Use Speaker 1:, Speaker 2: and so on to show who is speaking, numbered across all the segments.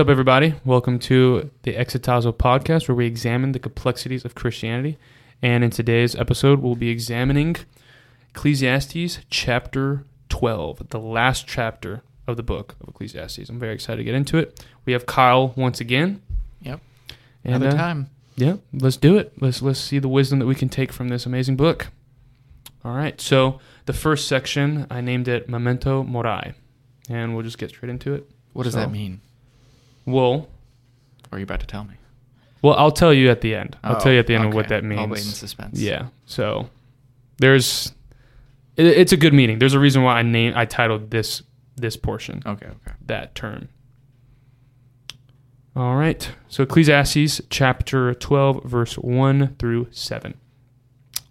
Speaker 1: up, everybody? Welcome to the Exitazo podcast, where we examine the complexities of Christianity. And in today's episode, we'll be examining Ecclesiastes chapter 12, the last chapter of the book of Ecclesiastes. I'm very excited to get into it. We have Kyle once again.
Speaker 2: Yep.
Speaker 1: And,
Speaker 2: Another
Speaker 1: uh,
Speaker 2: time.
Speaker 1: yeah, let's do it. Let's let's see the wisdom that we can take from this amazing book. All right. So the first section I named it Memento Mori, and we'll just get straight into it.
Speaker 2: What does
Speaker 1: So-
Speaker 2: that mean?
Speaker 1: Well,
Speaker 2: Or are you about to tell me?
Speaker 1: well, I'll tell you at the end. I'll
Speaker 2: Oh,
Speaker 1: tell you at the end of what
Speaker 2: oh,
Speaker 1: that means.
Speaker 2: I'll wait in suspense.
Speaker 1: Yeah. So there's it, it's a good meaning. There's a reason why I name I titled this this portion
Speaker 2: Okay. Okay.
Speaker 1: that term. All right. So Ecclesiastes chapter 12 verse 1 through 7.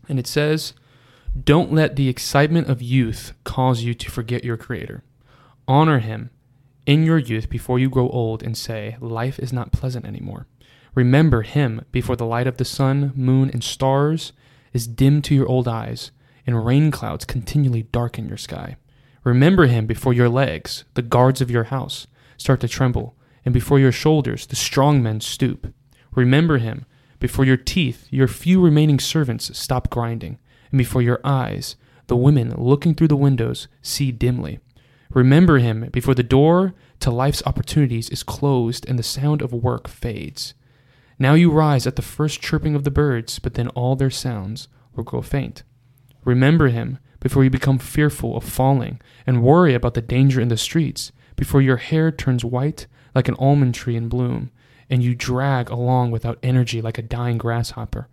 Speaker 1: And it says, "Don't let the excitement of youth cause you to forget your creator. Honor him in your youth before you grow old and say, life is not pleasant anymore. Remember him before the light of the sun, moon, and stars is dim to your old eyes, and rain clouds continually darken your sky. Remember him before your legs, the guards of your house, start to tremble, and before your shoulders, the strong men stoop. Remember him before your teeth, your few remaining servants stop grinding, and before your eyes, the women looking through the windows see dimly. Remember him before the door to life's opportunities is closed and the sound of work fades. Now you rise at the first chirping of the birds, but then all their sounds will grow faint. Remember him before you become fearful of falling and worry about the danger in the streets, before your hair turns white like an almond tree in bloom, and you drag along without energy like a dying grasshopper.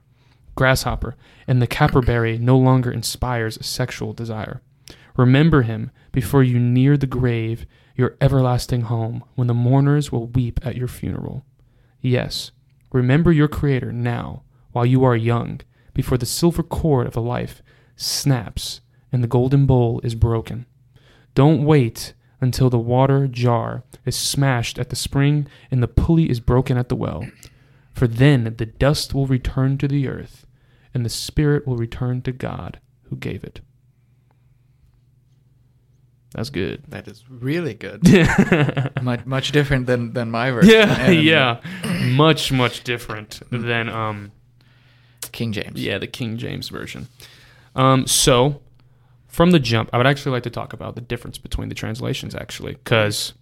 Speaker 1: Grasshopper, and the caperberry no longer inspires sexual desire. Remember him before you near the grave, your everlasting home, when the mourners will weep at your funeral. Yes, remember your Creator now, while you are young, before the silver cord of a life snaps and the golden bowl is broken. Don't wait until the water jar is smashed at the spring and the pulley is broken at the well, for then the dust will return to the earth, and the spirit will return to God who gave it. That's good.
Speaker 2: That is really good. much much different than than my version.
Speaker 1: yeah,
Speaker 2: And
Speaker 1: yeah, much much different than um
Speaker 2: King James.
Speaker 1: yeah the King James version. Um, so from the jump, I would actually like to talk about the difference between the translations actually, because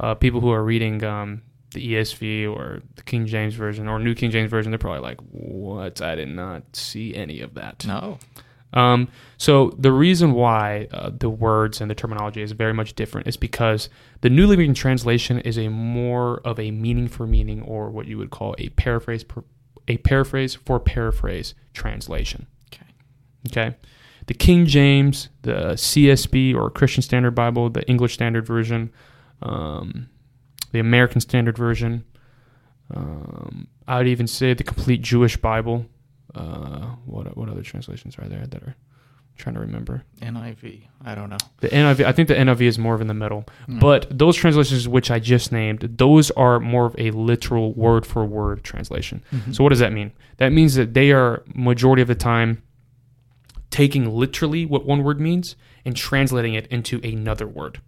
Speaker 1: uh, people who are reading um, the ESV or the King James version or New King James version, they're probably like, "What? I did not see any of that."
Speaker 2: No.
Speaker 1: Um, so the reason why uh, the words and the terminology is very much different is because the New Living Translation is a more of a meaning for meaning, or what you would call a paraphrase, per, a paraphrase for paraphrase translation.
Speaker 2: Okay.
Speaker 1: Okay. The King James, the CSB or Christian Standard Bible, the English Standard Version, um, the American Standard Version. Um, I would even say the complete Jewish Bible. Uh, what what other translations are there that are I'm trying to remember?
Speaker 2: NIV. I don't know.
Speaker 1: The NIV. I think the NIV is more of in the middle.
Speaker 2: Hmm.
Speaker 1: But those translations which I just named, those are more of a literal word for word translation.
Speaker 2: Mhm.
Speaker 1: So what does that mean? That means that they are majority of the time taking literally what one word means and translating it into another word,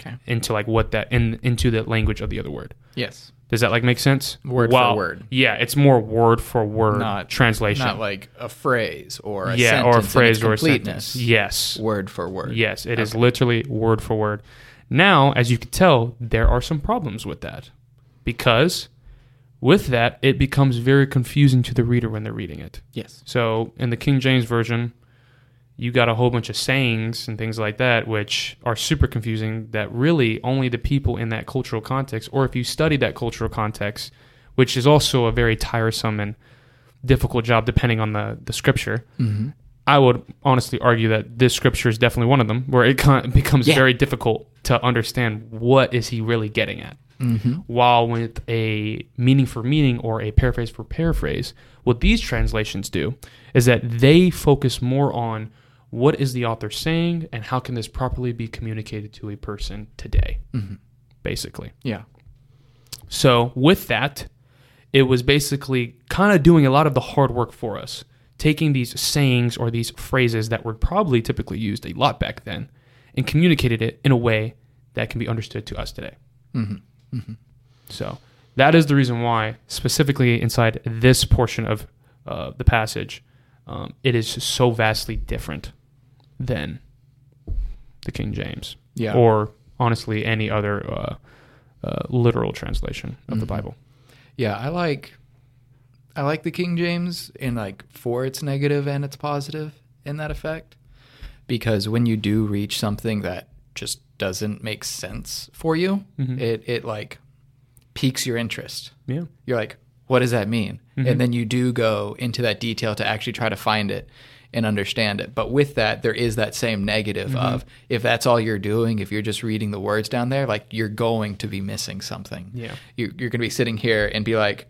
Speaker 2: Okay.
Speaker 1: into like what that in into the language of the other word.
Speaker 2: Yes.
Speaker 1: Does that like make sense?
Speaker 2: Word
Speaker 1: Wow.
Speaker 2: for word.
Speaker 1: Yeah, it's more word for word
Speaker 2: Not-
Speaker 1: translation.
Speaker 2: Not like a phrase or a
Speaker 1: yeah,
Speaker 2: sentence
Speaker 1: or a phrase or a sentence. Yes.
Speaker 2: Word for word.
Speaker 1: Yes, it is
Speaker 2: Okay.
Speaker 1: literally word for word. Now, as you can tell, there are some problems with that. Because with that, it becomes very confusing to the reader when they're reading it.
Speaker 2: Yes.
Speaker 1: So, in the King James Version, you got a whole bunch of sayings and things like that, which are super confusing, that really only the people in that cultural context, or if you study that cultural context, which is also a very tiresome and difficult job depending on the, the scripture,
Speaker 2: Mm-hmm.
Speaker 1: I would honestly argue that this scripture is definitely one of them, where it kind becomes
Speaker 2: Yeah.
Speaker 1: very difficult to understand what is he really getting at.
Speaker 2: Mm-hmm.
Speaker 1: While with a meaning for meaning or a paraphrase for paraphrase, what these translations do is that they focus more on what is the author saying and how can this properly be communicated to a person today,
Speaker 2: Mm-hmm.
Speaker 1: basically.
Speaker 2: Yeah.
Speaker 1: So with that, it was basically kind of doing a lot of the hard work for us, taking these sayings or these phrases that were probably typically used a lot back then and communicated it in a way that can be understood to us today.
Speaker 2: Mm-hmm. Mm-hmm.
Speaker 1: So that is the reason why, specifically inside this portion of uh, the passage, um, it is so vastly different than the King James,
Speaker 2: Yeah.
Speaker 1: or honestly any other uh, uh, literal translation of the
Speaker 2: Mhm.
Speaker 1: Bible.
Speaker 2: Yeah, I like I like the King James in like for its negative and its positive in that effect. Because when you do reach something that just doesn't make sense for you,
Speaker 1: Mhm.
Speaker 2: it it like piques your interest.
Speaker 1: Yeah,
Speaker 2: You're like, what does that mean?
Speaker 1: Mhm.
Speaker 2: And then you do go into that detail to actually try to find it and understand it. But with that, there is that same negative
Speaker 1: Mhm.
Speaker 2: of if that's all you're doing, if you're just reading the words down there, like you're going to be missing something
Speaker 1: yeah,
Speaker 2: you, you're going to be sitting here and be like,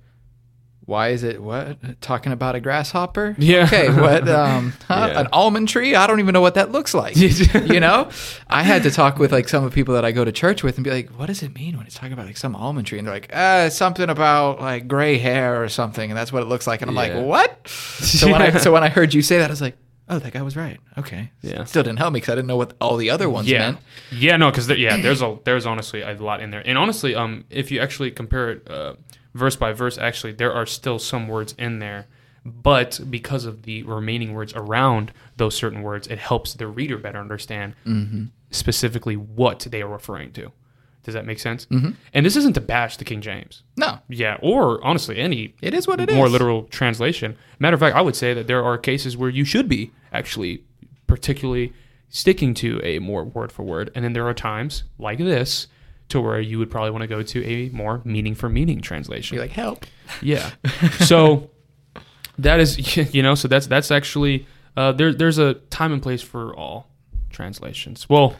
Speaker 2: why is it what talking about a grasshopper?
Speaker 1: Yeah.
Speaker 2: Okay. What? Um, huh?
Speaker 1: Yeah.
Speaker 2: An almond tree? I don't even know what that looks like. you know, I had to talk with like some of the people that I go to church with and be like, what does it mean when it's talking about like some almond tree? And they're like, uh, something about like gray hair or something, and that's what it looks like. And I'm
Speaker 1: Yeah.
Speaker 2: like, what? So when I so when I heard you say that, I was like, oh, that guy was right. Okay.
Speaker 1: Yeah.
Speaker 2: Still didn't help me because I didn't know what all the other ones
Speaker 1: yeah,
Speaker 2: meant.
Speaker 1: yeah. No, because yeah, there's a there's honestly a lot in there, and honestly, um, if you actually compare it uh, verse by verse, actually, there are still some words in there, but because of the remaining words around those certain words, it helps the reader better understand
Speaker 2: Mm-hmm.
Speaker 1: specifically what they are referring to. Does that make sense?
Speaker 2: Mhm.
Speaker 1: And this isn't to bash the King James,
Speaker 2: No,
Speaker 1: yeah, or honestly any
Speaker 2: it is what it is.
Speaker 1: more literal translation. Matter of fact, I would say that there are cases where you should be actually particularly sticking to a more word for word, and then there are times like this to where you would probably want to go to a more meaning for meaning translation.
Speaker 2: Be like, help.
Speaker 1: Yeah. So that is you know so that's that's actually uh, there there's a time and place for all translations. Well,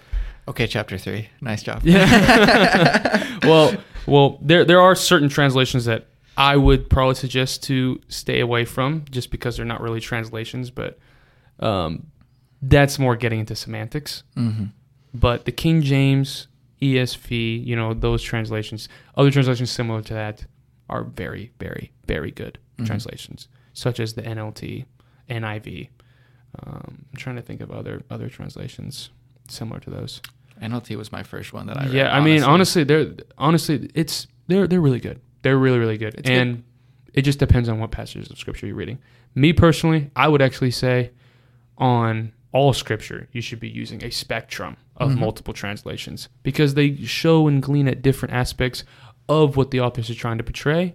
Speaker 2: Okay, chapter three. Nice job.
Speaker 1: yeah. well, well, there there are certain translations that I would probably suggest to stay away from, just because they're not really translations, but um, that's more getting into semantics.
Speaker 2: Mm-hmm.
Speaker 1: But the King James, ESV, you know, those translations, other translations similar to that, are very, very, very good
Speaker 2: Mhm.
Speaker 1: translations, such as the NLT, NIV. Um, I'm trying to think of other other translations similar to those
Speaker 2: NLT was my first one that I read.
Speaker 1: yeah, I mean, honestly, they're honestly, it's they're they're really good. They're really really good,
Speaker 2: It's
Speaker 1: and it just depends on what passages of scripture you're reading. Me personally, I would actually say on all scripture, you should be using a spectrum of
Speaker 2: Mhm.
Speaker 1: multiple translations because they show and glean at different aspects of what the authors are trying to portray,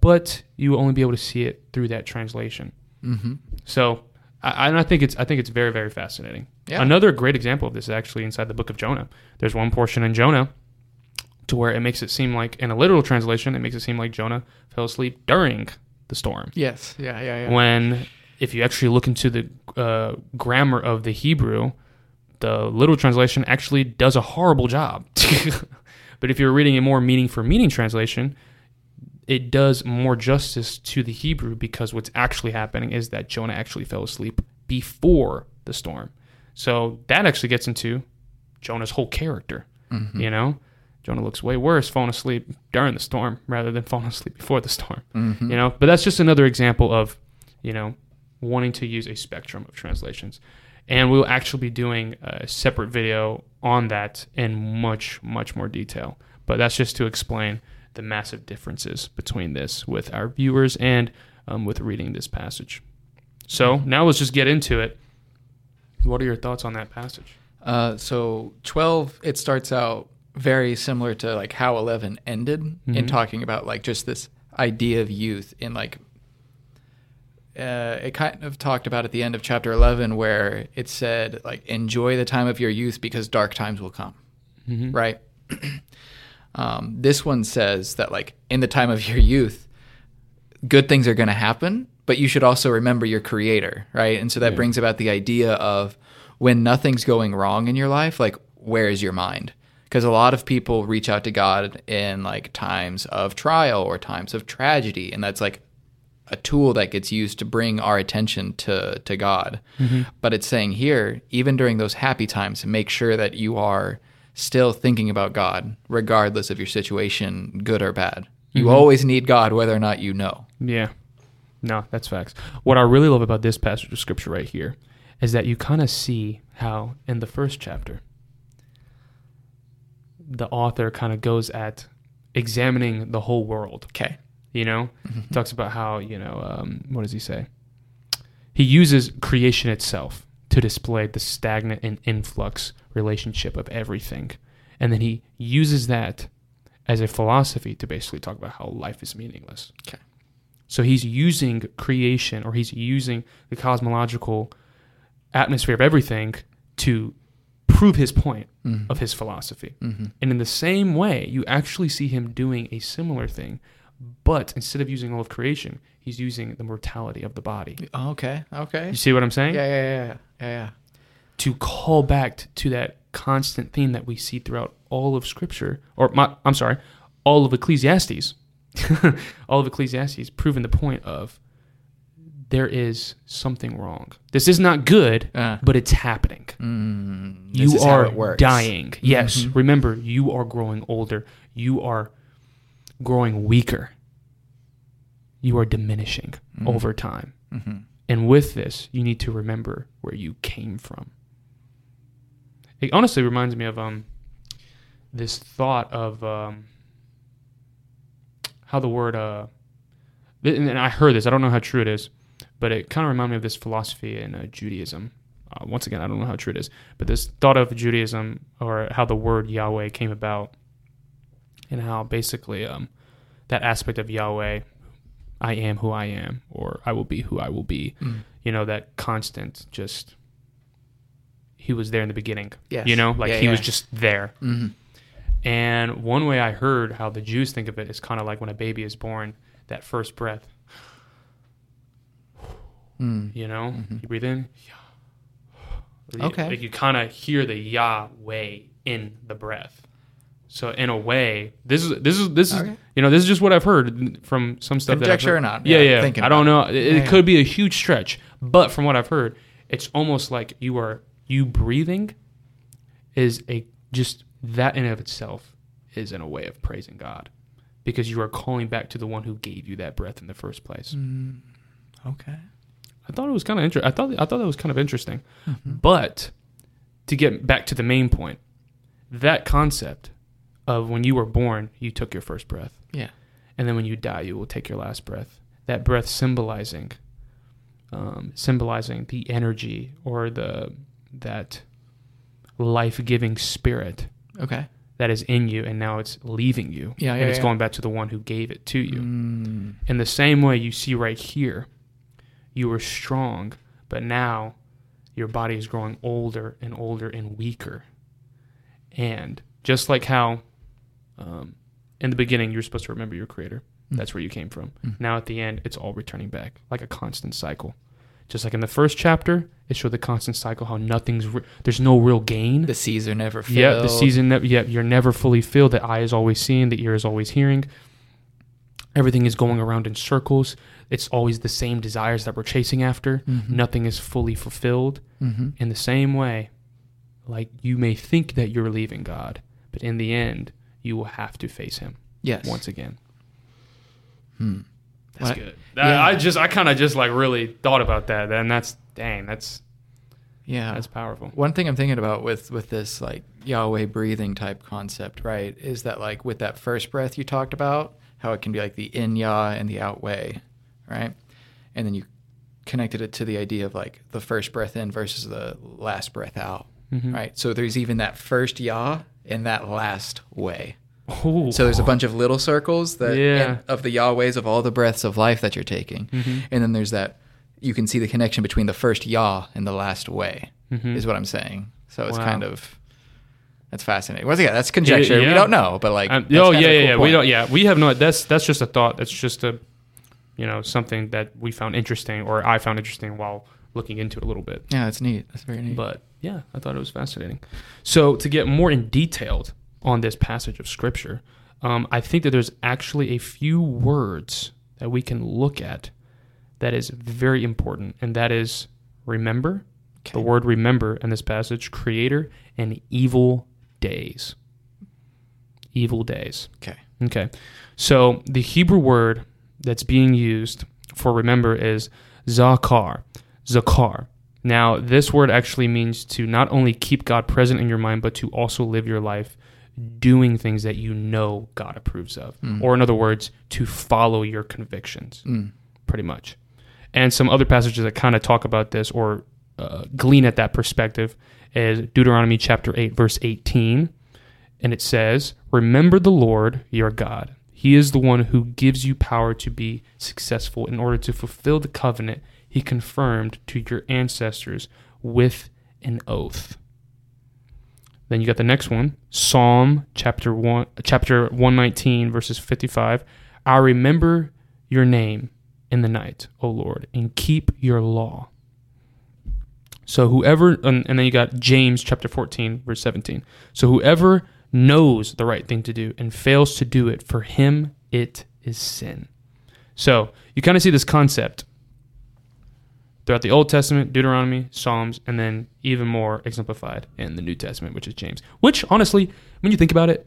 Speaker 1: but you will only be able to see it through that translation.
Speaker 2: Mm-hmm.
Speaker 1: So, I, and I think it's I think it's very very fascinating.
Speaker 2: Yeah.
Speaker 1: Another great example of this is actually inside the book of Jonah. There's one portion in Jonah to where it makes it seem like, in a literal translation, it makes it seem like Jonah fell asleep during the storm.
Speaker 2: Yes. Yeah. Yeah. Yeah.
Speaker 1: When, if you actually look into the uh, grammar of the Hebrew, the literal translation actually does a horrible job. but if you're reading a more meaning for meaning translation, it does more justice to the Hebrew because what's actually happening is that Jonah actually fell asleep before the storm. So that actually gets into Jonah's whole character.
Speaker 2: Mhm.
Speaker 1: You know, Jonah looks way worse falling asleep during the storm rather than falling asleep before the storm.
Speaker 2: Mhm.
Speaker 1: You know, but that's just another example of, you know, wanting to use a spectrum of translations. And we'll actually be doing a separate video on that in much, much more detail. But that's just to explain the massive differences between this with our viewers and um, with reading this passage. So now let's just get into it. What are your thoughts on that passage?
Speaker 2: Uh, so 12, it starts out very similar to like how 11 ended in
Speaker 1: Mhm.
Speaker 2: talking about like just this idea of youth in like uh, it kind of talked about at the end of chapter 11 where it said like enjoy the time of your youth because dark times will come
Speaker 1: Mm-hmm.
Speaker 2: right um, this one says that like in the time of your youth good things are going to happen but you should also remember your creator right and so that
Speaker 1: Yeah.
Speaker 2: brings about the idea of when nothing's going wrong in your life like where is your mind because a lot of people reach out to god in like times of trial or times of tragedy and that's like a tool that gets used to bring our attention to to god but it's saying here even during those happy times make sure that you are still thinking about god regardless of your situation good or bad you
Speaker 1: Mhm.
Speaker 2: always need god whether or not you know
Speaker 1: Yeah. No, that's facts. What I really love about this passage of scripture right here is that you kind of see how in the first chapter the author kind of goes at examining the whole world.
Speaker 2: Okay.
Speaker 1: You know, he talks about how you know um, what does he say? He uses creation itself to display the stagnant and influx relationship of everything, and then he uses that as a philosophy to basically talk about how life is meaningless.
Speaker 2: Okay.
Speaker 1: So he's using creation, or he's using the cosmological atmosphere of everything to prove his point
Speaker 2: Mhm.
Speaker 1: of his philosophy.
Speaker 2: Mhm.
Speaker 1: And in the same way, you actually see him doing a similar thing, but instead of using all of creation, he's using the mortality of the body.
Speaker 2: Okay. Okay.
Speaker 1: You see what I'm saying?
Speaker 2: yeah, yeah, yeah, yeah, yeah.
Speaker 1: To call back to that constant theme that we see throughout all of Scripture, or my, I'm sorry, all of Ecclesiastes, all of Ecclesiastes, proving the point of there is something wrong. This is not good,
Speaker 2: Uh,
Speaker 1: but it's happening.
Speaker 2: mm,
Speaker 1: you are dying. Yes.
Speaker 2: Mhm.
Speaker 1: Remember, you are growing older. You are growing weaker. You are diminishing
Speaker 2: Mhm.
Speaker 1: over time.
Speaker 2: Mhm.
Speaker 1: And with this, you need to remember where you came from. It honestly reminds me of um this thought of um how the word uh th- and I heard this, I don't know how true it is, but it kind of reminded me of this philosophy in uh, Judaism. Uh, once again, I don't know how true it is, but this thought of Judaism or how the word Yahweh came about and how basically um that aspect of Yahweh I am who I am, or I will be who I will be.
Speaker 2: Mm.
Speaker 1: You know, that constant just, he was there in the beginning.
Speaker 2: Yes.
Speaker 1: You know, like
Speaker 2: Yeah,
Speaker 1: he was just there.
Speaker 2: Mhm.
Speaker 1: And one way I heard how the Jews think of it is kind of like when a baby is born, that first breath,
Speaker 2: Mm.
Speaker 1: you know,
Speaker 2: Mhm.
Speaker 1: you breathe in. You-
Speaker 2: Okay.
Speaker 1: Like you kind of hear the Yahweh in the breath. So in a way, this is this is this is
Speaker 2: Okay.
Speaker 1: you know this is just what I've heard from some stuff. that I've
Speaker 2: Conjecture or not?
Speaker 1: Yeah,
Speaker 2: Yeah,
Speaker 1: yeah. I don't know.
Speaker 2: about
Speaker 1: It,
Speaker 2: Yeah,
Speaker 1: it
Speaker 2: yeah.
Speaker 1: could be a huge stretch, but from what I've heard, it's almost like you are you breathing is a just that in and of itself is in a way of praising God because you are calling back to the one who gave you that breath in the first place.
Speaker 2: Mm. Okay.
Speaker 1: I thought it was kind of interesting. I thought I thought that was kind of interesting.
Speaker 2: Mhm.
Speaker 1: But to get back to the main point, that concept of when you were born, you took your first breath,
Speaker 2: Yeah.
Speaker 1: and then when you die, you will take your last breath. That breath symbolizing, um, symbolizing the energy or the that life-giving spirit
Speaker 2: Okay.
Speaker 1: that is in you, and now it's leaving you,
Speaker 2: Yeah, yeah,
Speaker 1: and it's
Speaker 2: yeah.
Speaker 1: going back to the one who gave it to you.
Speaker 2: Mm.
Speaker 1: In the same way you see right here, you were strong, but now your body is growing older and older and weaker. And just like how um, in the beginning you're supposed to remember your creator,
Speaker 2: Mm.
Speaker 1: that's where you came from.
Speaker 2: Mm.
Speaker 1: Now at the end, it's all returning back, like a constant cycle. Just like in the first chapter, it showed the constant cycle, how nothing's, re- there's no real gain.
Speaker 2: The seas are never filled.
Speaker 1: Yeah, the season. Ne- yeah, you're never fully filled. The eye is always seeing. The ear is always hearing. Everything is going around in circles. It's always the same desires that we're chasing after.
Speaker 2: Mhm.
Speaker 1: Nothing is fully fulfilled.
Speaker 2: Mhm.
Speaker 1: In the same way, like you may think that you're leaving God, but in the end, you will have to face Him
Speaker 2: Yes.
Speaker 1: once again.
Speaker 2: Hmm.
Speaker 1: That's good.
Speaker 2: Yeah.
Speaker 1: I just, I kind of just like really thought about that, and that's dang, that's
Speaker 2: Yeah.
Speaker 1: that's powerful.
Speaker 2: One thing I'm thinking about with with this like Yahweh breathing type concept, right, is that like with that first breath you talked about, how it can be like the in Yah and the out way, right? And then you connected it to the idea of like the first breath in versus the last breath out,
Speaker 1: Mhm.
Speaker 2: right? So there's even that first Yah and that last way.
Speaker 1: Ooh.
Speaker 2: So there's a bunch of little circles that
Speaker 1: Yeah.
Speaker 2: of the Yahwehs of all the breaths of life that you're taking,
Speaker 1: Mhm.
Speaker 2: and then there's that you can see the connection between the first Yah and the last way
Speaker 1: Mhm.
Speaker 2: is what I'm saying. So it's
Speaker 1: Wow.
Speaker 2: kind of that's fascinating. Once again, that's conjecture.
Speaker 1: yeah.
Speaker 2: We don't know, but like
Speaker 1: Um, oh yeah, yeah,
Speaker 2: cool
Speaker 1: yeah. We don't. Yeah, we have no. That's that's just a thought. That's just a, you know, something that we found interesting, or I found interesting while looking into it a little bit.
Speaker 2: Yeah, that's neat. That's very neat.
Speaker 1: But yeah, I thought it was fascinating. So to get more in detailed on this passage of scripture, um, I think that there's actually a few words that we can look at that is very important, and that is remember.
Speaker 2: Okay.
Speaker 1: The word remember in this passage, creator and evil days. Evil days.
Speaker 2: okay.
Speaker 1: Okay. So the Hebrew word that's being used for remember is zakar. Zakar. Now, this word actually means to not only keep God present in your mind, but to also live your life doing things that you know God approves of. Or, in other words, to follow your convictions,
Speaker 2: Mm.
Speaker 1: pretty much. And some other passages that kind of talk about this or uh, glean at that perspective is Deuteronomy chapter 8, verse 18. And it says, Remember the Lord your God. He is the one who gives you power to be successful in order to fulfill the covenant he confirmed to your ancestors with an oath. Then you got the next one, Psalm chapter 1 chapter 119 verses 55. I remember your name in the night, O Lord, and keep your law. So whoever and, and then you got James chapter 14 verse 17. So whoever knows the right thing to do and fails to do it, for him it is sin. So you kind of see this concept throughout the Old Testament, Deuteronomy, Psalms, and then even more exemplified in the New Testament, which is James. Which, honestly, when you think about it,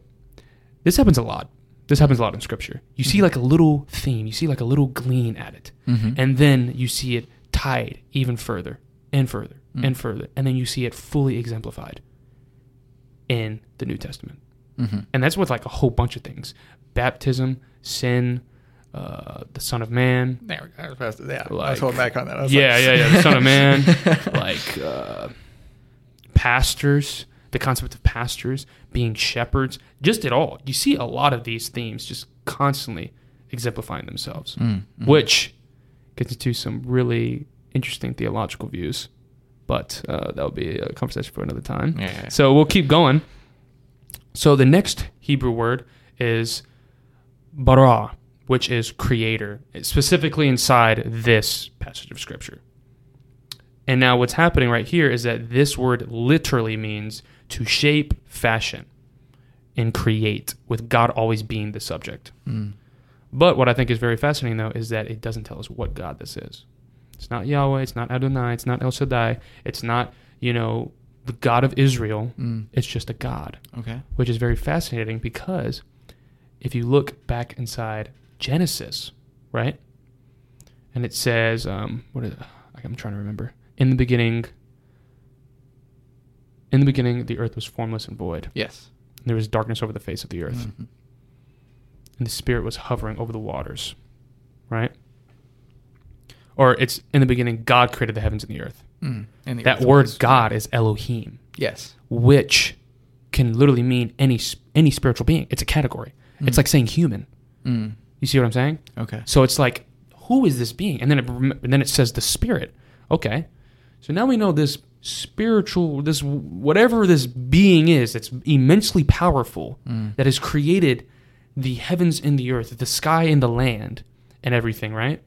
Speaker 1: this happens a lot. This happens a lot in Scripture. You see mm-hmm. like a little theme, you see like a little glean at it, mm-hmm. and then you see it tied even further and further mm. and further, and then you see it fully exemplified in the New Testament. Mm-hmm. And that's with like a whole bunch of things baptism, sin, uh, the Son of Man,
Speaker 2: There we go. I was supposed to, yeah, I was holding back on that. I was
Speaker 1: yeah,
Speaker 2: like,
Speaker 1: yeah, yeah. The Son of Man, like uh, pastors, the concept of pastors being shepherds, just at all. You see a lot of these themes just constantly exemplifying themselves,
Speaker 2: Mm,
Speaker 1: which gets into some really interesting theological views. But uh, that will be a conversation for another time.
Speaker 2: Yeah, yeah.
Speaker 1: So we'll keep going. So the next Hebrew word is bara, which is creator, specifically inside this passage of scripture. And now what's happening right here is that this word literally means to shape, fashion, and create, with God always being the subject.
Speaker 2: Mm.
Speaker 1: But what I think is very fascinating, though, is that it doesn't tell us what God this is. It's not Yahweh, it's not Adonai, it's not El Shaddai, it's not, you know, the God of Israel.
Speaker 2: Mm.
Speaker 1: It's just a God
Speaker 2: Okay.
Speaker 1: which is very fascinating because if you look back inside Genesis, right, and it says, um, what is I'm trying to remember. In the beginning, in the beginning, the earth was formless and void.
Speaker 2: Yes.
Speaker 1: And there was darkness over the face of the earth,
Speaker 2: Mhm.
Speaker 1: and the Spirit was hovering over the waters, right? Or it's in the beginning, God created the heavens and the earth.
Speaker 2: Mm. And the
Speaker 1: That
Speaker 2: earth
Speaker 1: word
Speaker 2: was-
Speaker 1: God is Elohim.
Speaker 2: Yes.
Speaker 1: which can literally mean any any spiritual being. It's a category. It's like saying human.
Speaker 2: Mm.
Speaker 1: You see what I'm saying?
Speaker 2: Okay.
Speaker 1: So it's like, who is this being? And then it and then it says the spirit. Okay, so now we know this spiritual, this whatever this being is, that's immensely powerful,
Speaker 2: Mm.
Speaker 1: that has created the heavens and the earth, the sky and the land, and everything. Right?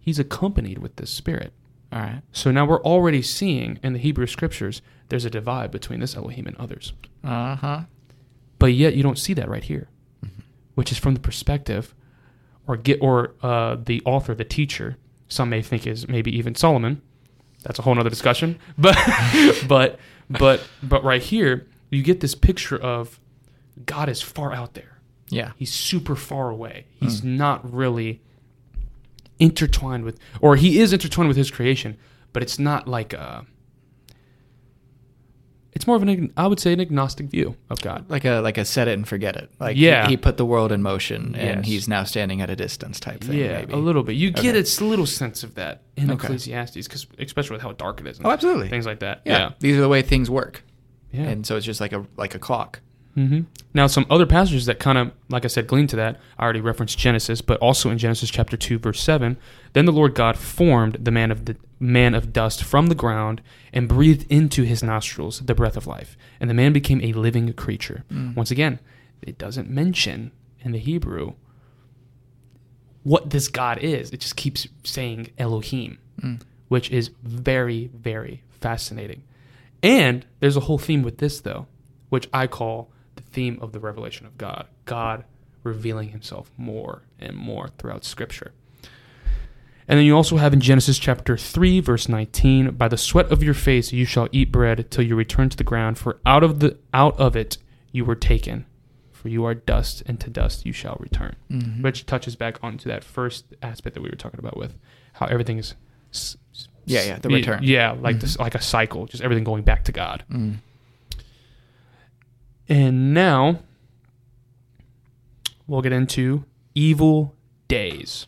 Speaker 1: He's accompanied with this spirit.
Speaker 2: All right.
Speaker 1: So now we're already seeing in the Hebrew scriptures there's a divide between this Elohim and others.
Speaker 2: Uh huh.
Speaker 1: But yet you don't see that right here, which is from the perspective or get or uh, the author, the teacher. Some may think is maybe even Solomon. That's a whole other discussion. But but but but right here you get this picture of God is far out there.
Speaker 2: Yeah.
Speaker 1: He's super far away. He's not really intertwined with, or he is intertwined with his creation, but it's not like a. It's more of an, I would say, an agnostic view of God.
Speaker 2: Like a like a set it and forget it. Like
Speaker 1: Yeah.
Speaker 2: he, he put the world in motion and
Speaker 1: Yes.
Speaker 2: he's now standing at a distance type thing.
Speaker 1: yeah,
Speaker 2: maybe.
Speaker 1: a little bit. You get
Speaker 2: Okay.
Speaker 1: a little sense of that in
Speaker 2: Okay.
Speaker 1: Ecclesiastes, because especially with how dark it is.
Speaker 2: Oh, absolutely.
Speaker 1: Things like that.
Speaker 2: Yeah.
Speaker 1: Yeah.
Speaker 2: These are the way things work.
Speaker 1: Yeah.
Speaker 2: And so it's just like a like a clock.
Speaker 1: Hmm Now, some other passages that kind of, like I said, glean to that. I already referenced Genesis, but also in Genesis chapter two, verse seven. Then the Lord God formed the man of the man of dust from the ground and breathed into his nostrils the breath of life, and the man became a living creature.
Speaker 2: Mm.
Speaker 1: Once again, it doesn't mention in the Hebrew what this God is. It just keeps saying Elohim,
Speaker 2: Mm.
Speaker 1: which is very, very fascinating. And there's a whole theme with this, though, which I call theme of the revelation of God. God revealing himself more and more throughout Scripture. And then you also have in Genesis chapter 3, verse 19, by the sweat of your face you shall eat bread till you return to the ground, for out of the out of it you were taken. For you are dust, and to dust you shall return.
Speaker 2: Mhm.
Speaker 1: Which touches back onto that first aspect that we were talking about with how everything is s-
Speaker 2: Yeah, yeah, the return.
Speaker 1: Yeah, like this like a cycle, just everything going back to God.
Speaker 2: Mm.
Speaker 1: And now we'll get into evil days.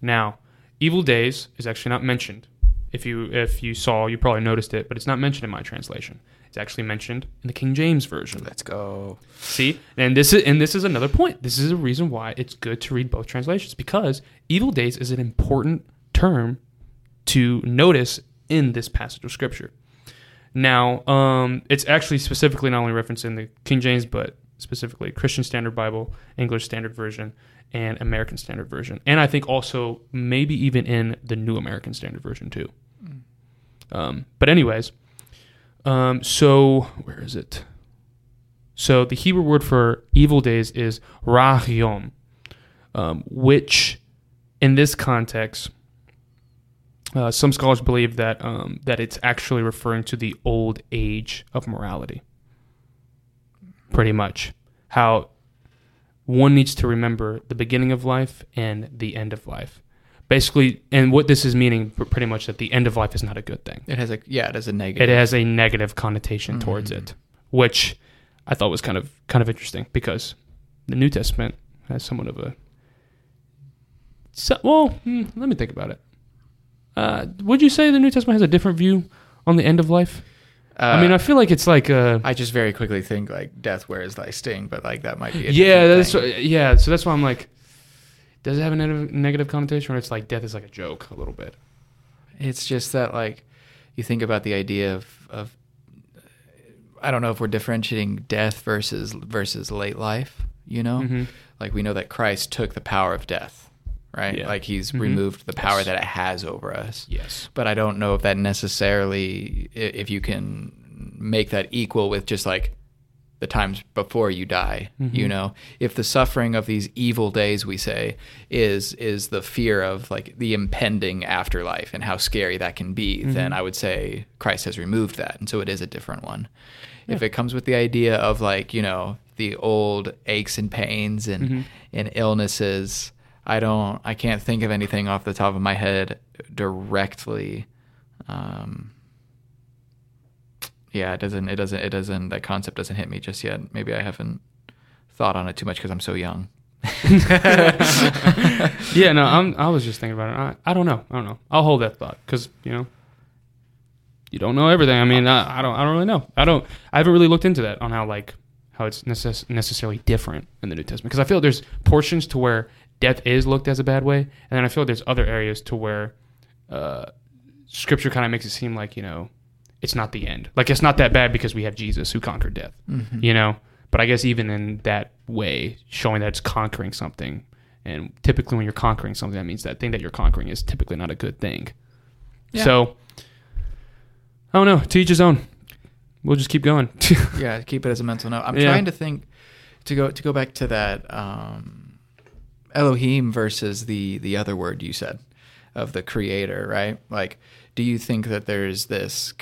Speaker 1: Now, evil days is actually not mentioned. If you if you saw, you probably noticed it, but it's not mentioned in my translation. It's actually mentioned in the King James version.
Speaker 2: Let's go.
Speaker 1: See, and this is and this is another point. This is a reason why it's good to read both translations because evil days is an important term to notice in this passage of scripture. Now, um, it's actually specifically not only referenced in the King James, but specifically Christian Standard Bible, English Standard Version, and American Standard Version, and I think also maybe even in the New American Standard Version too. Um, but anyways, um, so where is it? So the Hebrew word for evil days is rahiom, um, which in this context, uh, some scholars believe that um, that it's actually referring to the old age of morality. Pretty much, how one needs to remember the beginning of life and the end of life. Basically, and what this is meaning, pretty much, that the end of life is not a good thing.
Speaker 2: It has a yeah, it has a negative.
Speaker 1: It has a negative connotation towards it, which I thought was kind of kind of interesting because the New Testament has somewhat of a. So, well, hmm, let me think about it. Uh, would you say the New Testament has a different view on the end of life?
Speaker 2: Uh,
Speaker 1: I mean, I feel like it's like uh,
Speaker 2: I just very quickly think like death where's thy sting, but like that might be. A
Speaker 1: yeah, that's what, yeah. So that's why I'm like, does it have a negative, negative connotation, or it's like death is like a joke a little bit?
Speaker 2: It's just that like you think about the idea of of I don't know if we're differentiating death versus versus late life. You know,
Speaker 1: Mhm.
Speaker 2: like we know that Christ took the power of death, right?
Speaker 1: Yeah.
Speaker 2: Like he's
Speaker 1: Mhm.
Speaker 2: removed the power
Speaker 1: Yes.
Speaker 2: that it has over us.
Speaker 1: Yes.
Speaker 2: But I don't know if that necessarily, if you can make that equal with just like the times before you die you
Speaker 1: Mhm.
Speaker 2: know if the suffering of these evil days we say is is the fear of like the impending afterlife and how scary that can be then
Speaker 1: Mhm.
Speaker 2: i would say christ has removed that and so it is a different one if it comes with the idea of like you know the old aches and pains and
Speaker 1: Mhm.
Speaker 2: and illnesses i don't i can't think of anything off the top of my head directly um yeah it doesn't it doesn't it doesn't that concept doesn't hit me just yet maybe i haven't thought on it too much because i'm so young
Speaker 1: yeah, no, I'm. I was just thinking about it. I, I don't know. I don't know. I'll hold that thought because you know, you don't know everything. I mean, I, I don't. I don't really know. I don't. I haven't really looked into that on how like how it's necess- necessarily different in the New Testament because I feel there's portions to where death is looked as a bad way, and then I feel like there's other areas to where uh, Scripture kind of makes it seem like you know it's not the end. Like it's not that bad because we have Jesus who conquered death.
Speaker 2: Mhm.
Speaker 1: You know. But I guess even in that way, showing that it's conquering something, and typically when you're conquering something, that means that thing that you're conquering is typically not a good thing.
Speaker 2: Yeah.
Speaker 1: So, I don't know. To each his own. We'll just keep going.
Speaker 2: yeah keep it as a mental note i'm
Speaker 1: Yeah.
Speaker 2: trying to think to go to go back to that um elohim versus the the other word you said of the creator right like do you think that there's this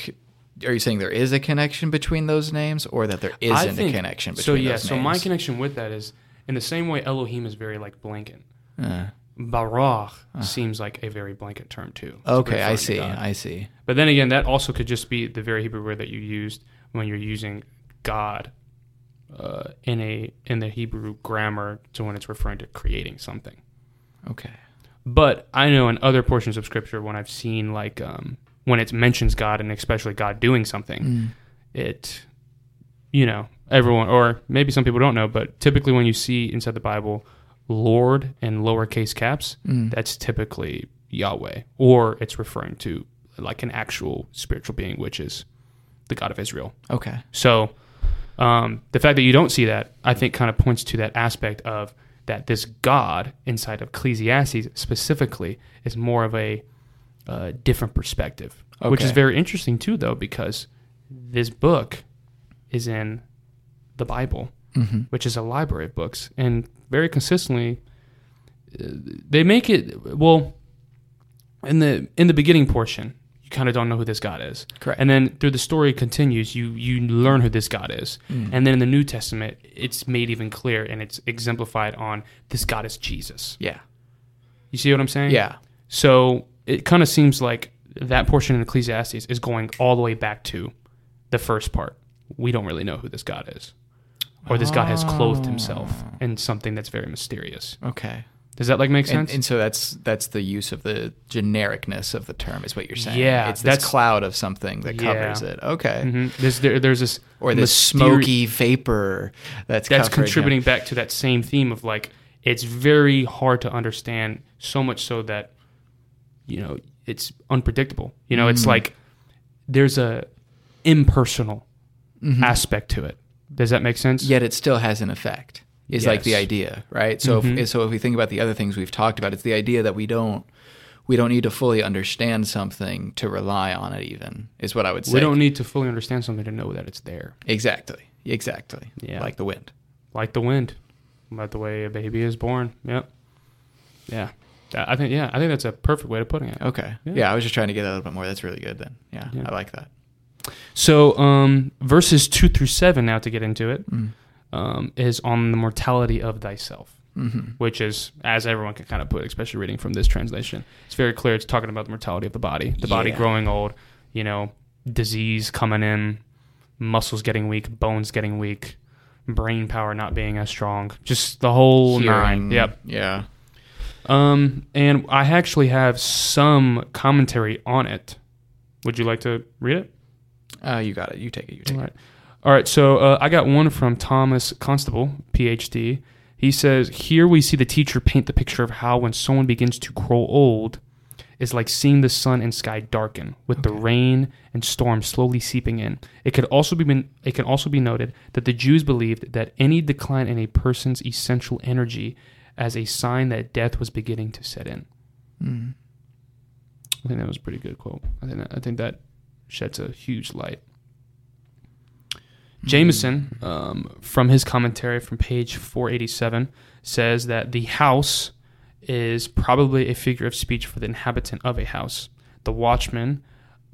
Speaker 2: are you saying there is a connection between those names or that there isn't
Speaker 1: think-
Speaker 2: a connection between? Those names.
Speaker 1: So yeah.
Speaker 2: So names
Speaker 1: my connection with that is in the same way Elohim is very like blanket.
Speaker 2: Uh,
Speaker 1: Barak seems like a very blanket term too. It's
Speaker 2: okay i see i see
Speaker 1: But then again, that also could just be the very Hebrew word that you used when you're using God uh, in a in the Hebrew grammar to when it's referring to creating something.
Speaker 2: okay
Speaker 1: But I know in other portions of Scripture when I've seen like um, when it mentions God and especially God doing something,
Speaker 2: Mm.
Speaker 1: it you know everyone or maybe some people don't know, but typically when you see inside the Bible Lord in lowercase caps,
Speaker 2: Mm.
Speaker 1: that's typically Yahweh, or it's referring to like an actual spiritual being, which is the God of Israel.
Speaker 2: okay
Speaker 1: So um, the fact that you don't see that, I think, kind of points to that aspect of that this God inside of Ecclesiastes specifically is more of a uh, different perspective, which is very interesting too, though, because this book is in the Bible
Speaker 2: hmm
Speaker 1: which is a library of books, and very consistently, uh, they make it well. In the in the beginning portion, you kind of don't know who this God is,
Speaker 2: correct
Speaker 1: and then through the story continues, you you learn who this God is,
Speaker 2: Mm.
Speaker 1: and then in the New Testament, it's made even clear and it's exemplified on this God is Jesus.
Speaker 2: yeah
Speaker 1: You see what I'm saying?
Speaker 2: yeah
Speaker 1: So it kind of seems like that portion in Ecclesiastes is going all the way back to the first part. We don't really know who this God is. or this God has clothed himself
Speaker 2: Oh.
Speaker 1: in something that's very mysterious.
Speaker 2: Okay.
Speaker 1: Does that like make sense?
Speaker 2: and so that's that's the use of the genericness of the term is what you're saying.
Speaker 1: Yeah,
Speaker 2: it's this
Speaker 1: that's-
Speaker 2: cloud of something that
Speaker 1: Yeah.
Speaker 2: covers it. Okay.
Speaker 1: Mhm. There's there, there's this
Speaker 2: Or this smoky vapor that's
Speaker 1: that's contributing back to that same theme of like it's very hard to understand so much so that you know it's unpredictable you know it's
Speaker 2: Mm.
Speaker 1: like there's a impersonal
Speaker 2: Mhm.
Speaker 1: aspect to it does that make sense
Speaker 2: Yet it still has an effect. Is like the idea, right? So
Speaker 1: Mhm.
Speaker 2: if so if we think about the other things we've talked about, it's the idea that we don't we don't need to fully understand something to rely on it even is what I would say.
Speaker 1: we don't need to fully understand something to know that it's there
Speaker 2: Exactly. Exactly.
Speaker 1: Yeah.
Speaker 2: Like the wind.
Speaker 1: like the wind like the way a baby is born yep yeah i think yeah i think that's a perfect way of putting it
Speaker 2: Okay.
Speaker 1: Yeah.
Speaker 2: Yeah. I was just trying to get a little bit more. That's really good then. Yeah.
Speaker 1: Yeah.
Speaker 2: I like that.
Speaker 1: so um verses 2 through 7 now to get into it
Speaker 2: Mm.
Speaker 1: Um, is on the mortality of thyself
Speaker 2: Mm-hmm.
Speaker 1: which is, as everyone can kind of put, especially reading from this translation, it's very clear it's talking about the mortality of the body, the body growing old, you know, disease coming in, muscles getting weak, bones getting weak, brain power not being as strong, just the whole nine. Yep.
Speaker 2: Yeah.
Speaker 1: Um, and I actually have some commentary on it. Would you like to read it?
Speaker 2: Uh, you got it. You take it. You take
Speaker 1: All right. All right. So uh, I got one from Thomas Constable, PhD. He says, Here we see the teacher paint the picture of how when someone begins to grow old, is like seeing the sun and sky darken, with the rain and storm slowly seeping in. It could also be it can also be noted that the Jews believed that any decline in a person's essential energy as a sign that death was beginning to set in.
Speaker 2: Mm.
Speaker 1: I think that was a pretty good quote. I think that, I think that sheds a huge light. Jamieson, um, from his commentary from page 487, says that the house is probably a figure of speech for the inhabitant of a house. The watchman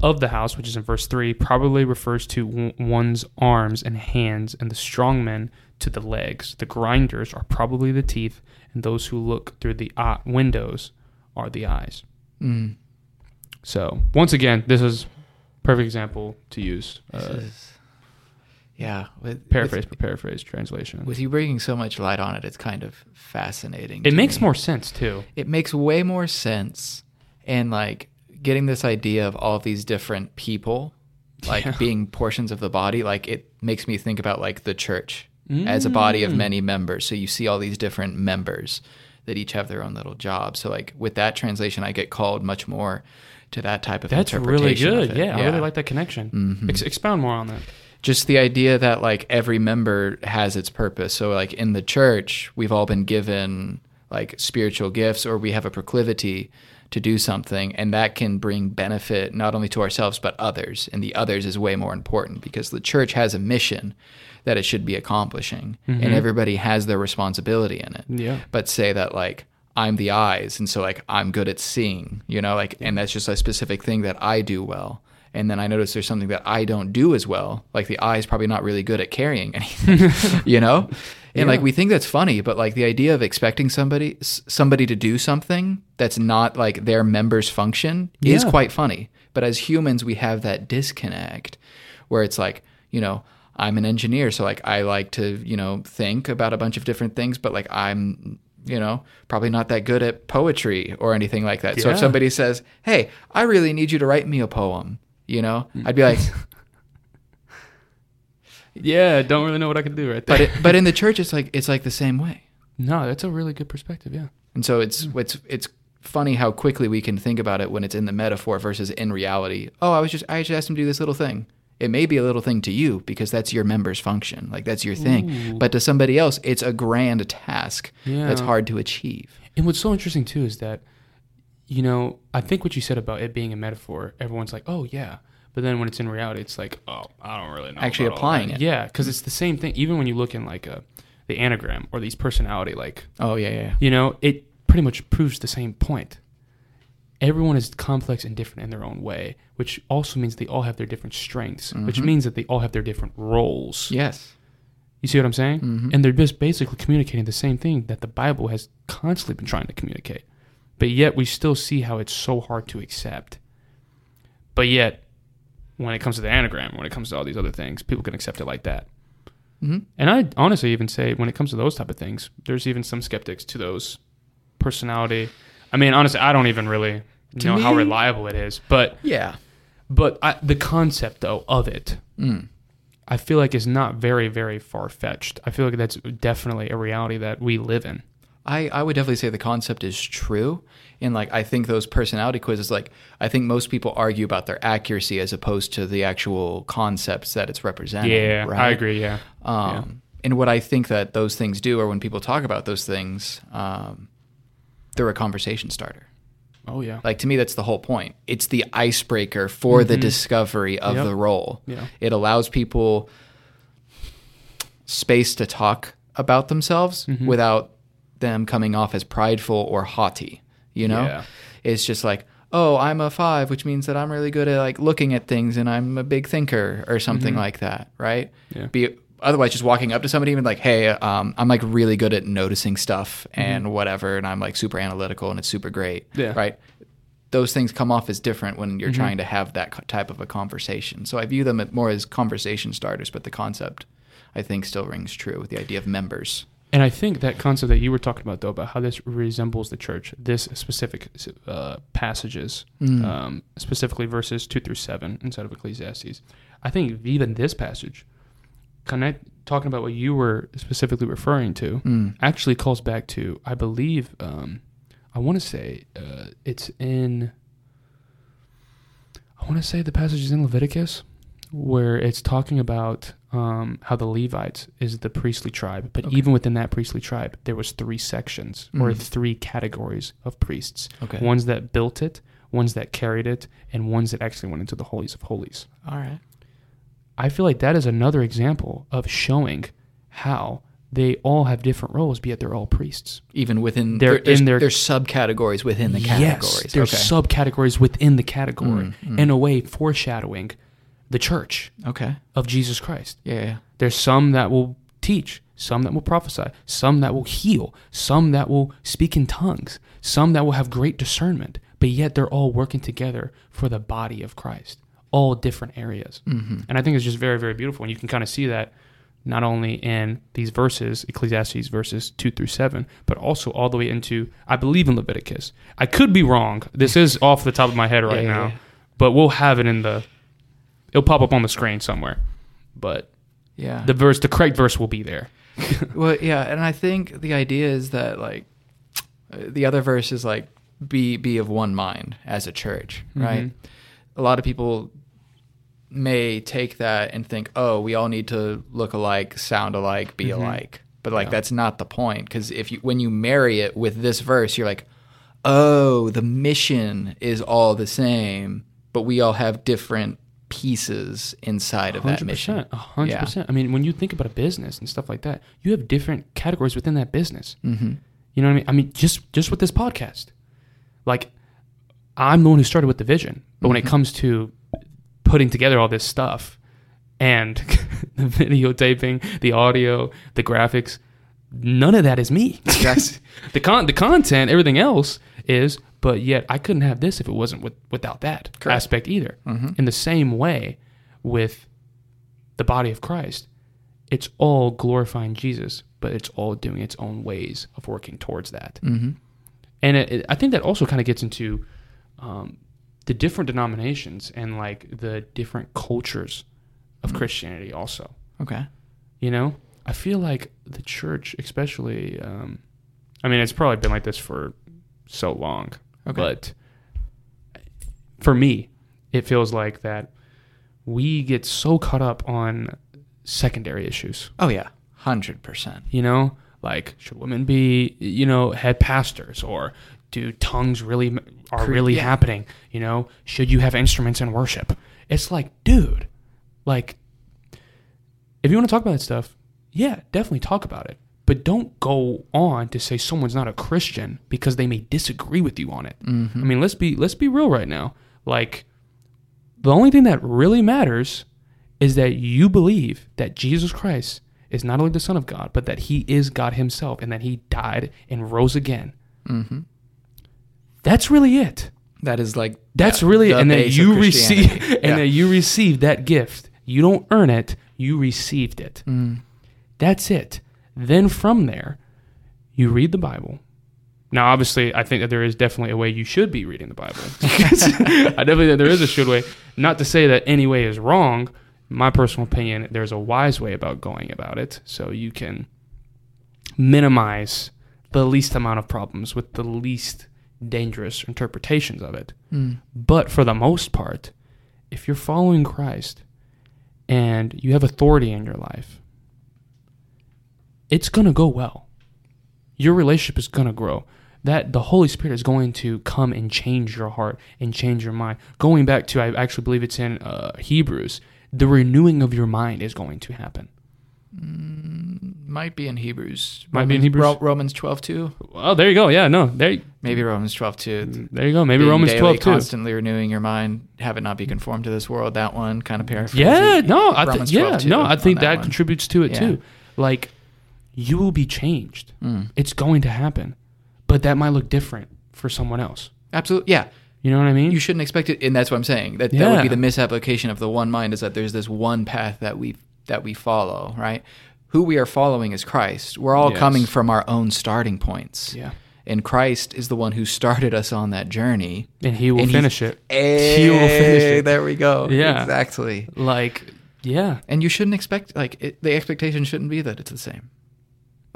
Speaker 1: of the house, which is in verse 3, probably refers to w- one's arms and hands, and the strong men to the legs. The grinders are probably the teeth, and those who look through the eye- windows are the eyes.
Speaker 2: Mm.
Speaker 1: So, once again, this is perfect example to use.
Speaker 2: This
Speaker 1: Uh,
Speaker 2: is- yeah. With,
Speaker 1: paraphrase for paraphrase translation.
Speaker 2: With, with you bringing so much light on it, it's kind of fascinating.
Speaker 1: it makes
Speaker 2: me.
Speaker 1: more sense too.
Speaker 2: It makes way more sense, and like getting this idea of all these different people, like
Speaker 1: Yeah.
Speaker 2: being portions of the body, like it makes me think about like the church as a body of
Speaker 1: Mm.
Speaker 2: many members. So you see all these different members that each have their own little job. So like with that translation, I get called much more to that type of
Speaker 1: That's really good.
Speaker 2: it.
Speaker 1: Yeah, I really like that connection.
Speaker 2: Mhm.
Speaker 1: Ex- expound more on that.
Speaker 2: Just the idea that like every member has its purpose. So like in the church, we've all been given like spiritual gifts or we have a proclivity to do something and that can bring benefit not only to ourselves but others. And the others is way more important because the church has a mission that it should be accomplishing
Speaker 1: Mhm.
Speaker 2: and everybody has their responsibility in it.
Speaker 1: Yeah.
Speaker 2: But say that like I'm the eyes and so like I'm good at seeing, you know, like and that's just a specific thing that I do well. And then I notice there's something that I don't do as well. Like the eye is probably not really good at carrying anything, you know? And like we think that's funny, but like the idea of expecting somebody somebody to do something that's not like their member's function is quite funny. But as humans, we have that disconnect where it's like, you know, I'm an engineer, so like I like to, you know, think about a bunch of different things, but like I'm, you know, probably not that good at poetry or anything like that. So if somebody says, "Hey, I really need you to write me a poem," you know,
Speaker 1: Mm.
Speaker 2: I'd be like,
Speaker 1: Yeah, don't really know what I can do right there.
Speaker 2: but it, but in the church, it's like it's like the same way.
Speaker 1: no, that's a really good perspective. Yeah.
Speaker 2: And so it's it's it's funny how quickly we can think about it when it's in the metaphor versus in reality. Oh, I was just I just asked him to do this little thing. It may be a little thing to you because that's your member's function, like that's your thing.
Speaker 1: Ooh.
Speaker 2: But to somebody else, it's a grand task
Speaker 1: Yeah.
Speaker 2: that's hard to achieve.
Speaker 1: And what's so interesting too is that, you know, I think what you said about it being a metaphor, everyone's like, oh yeah. But then when it's in reality, it's like, oh, I don't really know.
Speaker 2: Actually applying it.
Speaker 1: Yeah, because it's the same thing. Even when you look in like a, the Enneagram or these personality, like
Speaker 2: Oh yeah, yeah.
Speaker 1: you know, it pretty much proves the same point. Everyone is complex and different in their own way, which also means they all have their different strengths, which
Speaker 2: Mhm.
Speaker 1: means that they all have their different roles.
Speaker 2: Yes.
Speaker 1: You see what I'm saying?
Speaker 2: Mhm.
Speaker 1: And they're just basically communicating the same thing that the Bible has constantly been trying to communicate. But yet we still see how it's so hard to accept. But yet, when it comes to the Enneagram, when it comes to all these other things, people can accept it like that.
Speaker 2: Mhm.
Speaker 1: And I honestly even say when it comes to those type of things, there's even some skeptics to those personality. I mean, honestly, I don't even really
Speaker 2: To
Speaker 1: know how reliable it is, but
Speaker 2: Yeah.
Speaker 1: but I, the concept though of it,
Speaker 2: Mm.
Speaker 1: I feel like is not very very far fetched. I feel like that's definitely a reality that we live in.
Speaker 2: I, I would definitely say the concept is true. And like I think those personality quizzes, like I think most people argue about their accuracy as opposed to the actual concepts that it's representing.
Speaker 1: yeah, I agree. Yeah,
Speaker 2: Um, And what I think that those things do, or when people talk about those things, um, they're a conversation starter.
Speaker 1: oh yeah,
Speaker 2: Like to me, that's the whole point. It's the icebreaker for the discovery of
Speaker 1: Mm-hmm. Yep.
Speaker 2: the role.
Speaker 1: Yeah.
Speaker 2: It allows people space to talk about themselves
Speaker 1: Mm-hmm.
Speaker 2: without them coming off as prideful or haughty. You know,
Speaker 1: Yeah.
Speaker 2: it's just like, oh, I'm a five, which means that I'm really good at like looking at things and I'm a big thinker or something like that, right?
Speaker 1: Mm-hmm. Yeah.
Speaker 2: Be otherwise just walking up to somebody and like, hey, um, I'm like really good at noticing stuff and whatever, and I'm like super analytical and it's super great,
Speaker 1: Mm-hmm. Yeah.
Speaker 2: right? Those things come off as different when
Speaker 1: Mm-hmm.
Speaker 2: you're trying to have that type of a conversation. So I view them more as conversation starters, but the concept, I think, still rings true with the idea of members.
Speaker 1: And I think that concept that you were talking about, though, about how this resembles the church, this specific uh, passages,
Speaker 2: Mm.
Speaker 1: um, specifically verses two through seven inside of Ecclesiastes, I think even this passage, connect talking about what you were specifically referring to,
Speaker 2: Mm.
Speaker 1: actually calls back to, I believe, um, I want to say uh, it's in, I want to say the passage is in Leviticus, where it's talking about um, how the Levites is the priestly tribe, but
Speaker 2: Okay.
Speaker 1: even within that priestly tribe, there was three sections or
Speaker 2: Mm.
Speaker 1: three categories of priests:
Speaker 2: Okay.
Speaker 1: ones that built it, ones that carried it, and ones that actually went into the holies of holies.
Speaker 2: All right.
Speaker 1: I feel like that is another example of showing how they all have different roles, but yet they're all priests.
Speaker 2: Even within
Speaker 1: They're
Speaker 2: there's,
Speaker 1: in their-
Speaker 2: there's subcategories within the categories.
Speaker 1: Yes, there's
Speaker 2: okay.
Speaker 1: subcategories within the category,
Speaker 2: Mm, mm.
Speaker 1: in a way foreshadowing the church
Speaker 2: okay.
Speaker 1: of Jesus Christ.
Speaker 2: Yeah. yeah.
Speaker 1: There's some that will teach, some that will prophesy, some that will heal, some that will speak in tongues, some that will have great discernment, but yet they're all working together for the body of Christ, all different areas.
Speaker 2: Mhm.
Speaker 1: And I think it's just very, very beautiful. And you can kind of see that not only in these verses, Ecclesiastes verses 2 through 7, but also all the way into, I believe in Leviticus. I could be wrong. This is off the top of my head right
Speaker 2: yeah,
Speaker 1: now,
Speaker 2: yeah.
Speaker 1: but we'll have it in the, it'll pop up on the screen somewhere. But
Speaker 2: Yeah.
Speaker 1: the verse, the correct verse will be there.
Speaker 2: well, yeah, and I think the idea is that like the other verse is like be be of one mind as a church, right?
Speaker 1: Mhm.
Speaker 2: A lot of people may take that and think, "Oh, we all need to look alike, sound alike, be
Speaker 1: Mhm.
Speaker 2: alike." But like
Speaker 1: Yeah.
Speaker 2: that's not the point cuz if you when you marry it with this verse, you're like, "Oh, the mission is all the same, but we all have different pieces inside of that mission."
Speaker 1: A hundred percent. I mean, when you think about a business and stuff like that, you have different categories within that business.
Speaker 2: Mhm.
Speaker 1: You know what I mean? I mean, just just with this podcast, like I'm the one who started with the vision, but when it
Speaker 2: Mhm.
Speaker 1: comes to putting together all this stuff and the videotaping, the audio, the graphics, none of that is me. The con the content, everything else is, but yet I couldn't have this if it wasn't with, without that
Speaker 2: Correct.
Speaker 1: aspect either.
Speaker 2: Mhm.
Speaker 1: In the same way with the body of Christ, it's all glorifying Jesus, but it's all doing its own ways of working towards that.
Speaker 2: Mhm.
Speaker 1: And it, it- I think that also kind of gets into um, the different denominations and like the different cultures of Christianity, also.
Speaker 2: Okay.
Speaker 1: You know, I feel like the church, especially, um, I mean, it's probably been like this for so long,
Speaker 2: Okay.
Speaker 1: but for me, it feels like that we get so caught up on secondary issues.
Speaker 2: Oh yeah, hundred percent.
Speaker 1: You know, like should women be, you know, head pastors or do tongues really are really
Speaker 2: yeah.
Speaker 1: happening? You know, should you have instruments in worship? It's like, dude, like if you want to talk about that stuff, yeah, definitely talk about it. But don't go on to say someone's not a Christian because they may disagree with you on it.
Speaker 2: Mm-hmm.
Speaker 1: I mean, let's be let's be real right now. Like the only thing that really matters is that you believe that Jesus Christ is not only the Son of God, but that He is God Himself and that He died and rose again.
Speaker 2: Mm-hmm.
Speaker 1: That's really it.
Speaker 2: That is like
Speaker 1: That's
Speaker 2: the-
Speaker 1: really
Speaker 2: the
Speaker 1: and that you receive and
Speaker 2: Yeah.
Speaker 1: that you receive that gift. You don't earn it, you received it.
Speaker 2: Mm.
Speaker 1: That's it. Then from there, you read the Bible. Now, obviously, I think that there is definitely a way you should be reading the Bible. I definitely think there is a should way. Not to say that any way is wrong. In my personal opinion, there's a wise way about going about it, so you can minimize the least amount of problems with the least dangerous interpretations of it.
Speaker 2: Mm.
Speaker 1: But for the most part, if you're following Christ and you have authority in your life, it's going to go well. Your relationship is going to grow. That the Holy Spirit is going to come and change your heart and change your mind. Going back to, I actually believe it's in uh, Hebrews, the renewing of your mind is going to happen.
Speaker 2: Might be in Hebrews.
Speaker 1: Might be in
Speaker 2: Romans-
Speaker 1: Hebrews?
Speaker 2: Ro- Romans twelve two.
Speaker 1: Oh, there you go. Yeah, no, there,
Speaker 2: Maybe Romans twelve two.
Speaker 1: there you go. Maybe
Speaker 2: Being
Speaker 1: Romans
Speaker 2: daily,
Speaker 1: 12 too.
Speaker 2: Constantly renewing your mind, have it not be conformed to this world. That one kind of paraphrase.
Speaker 1: Yeah, no, I think yeah, no, I think
Speaker 2: that
Speaker 1: that, contributes to it
Speaker 2: Yeah.
Speaker 1: too. Like you will be changed.
Speaker 2: Mm.
Speaker 1: It's going to happen. But that might look different for someone else.
Speaker 2: Absolutely. Yeah.
Speaker 1: You know what I mean?
Speaker 2: You shouldn't expect it, and that's what I'm saying. That that would be the misapplication of the one mind is that there's this one path that we that we follow, right? Who we are following is Christ. We're all
Speaker 1: Yes.
Speaker 2: coming from our own starting points.
Speaker 1: yeah.
Speaker 2: And Christ is the one who started us on that journey.
Speaker 1: And he will
Speaker 2: And
Speaker 1: finish it.
Speaker 2: He
Speaker 1: will finish it.
Speaker 2: There we go.
Speaker 1: Yeah.
Speaker 2: Exactly.
Speaker 1: Like yeah.
Speaker 2: And you shouldn't expect like it, the expectation shouldn't be that it's the same.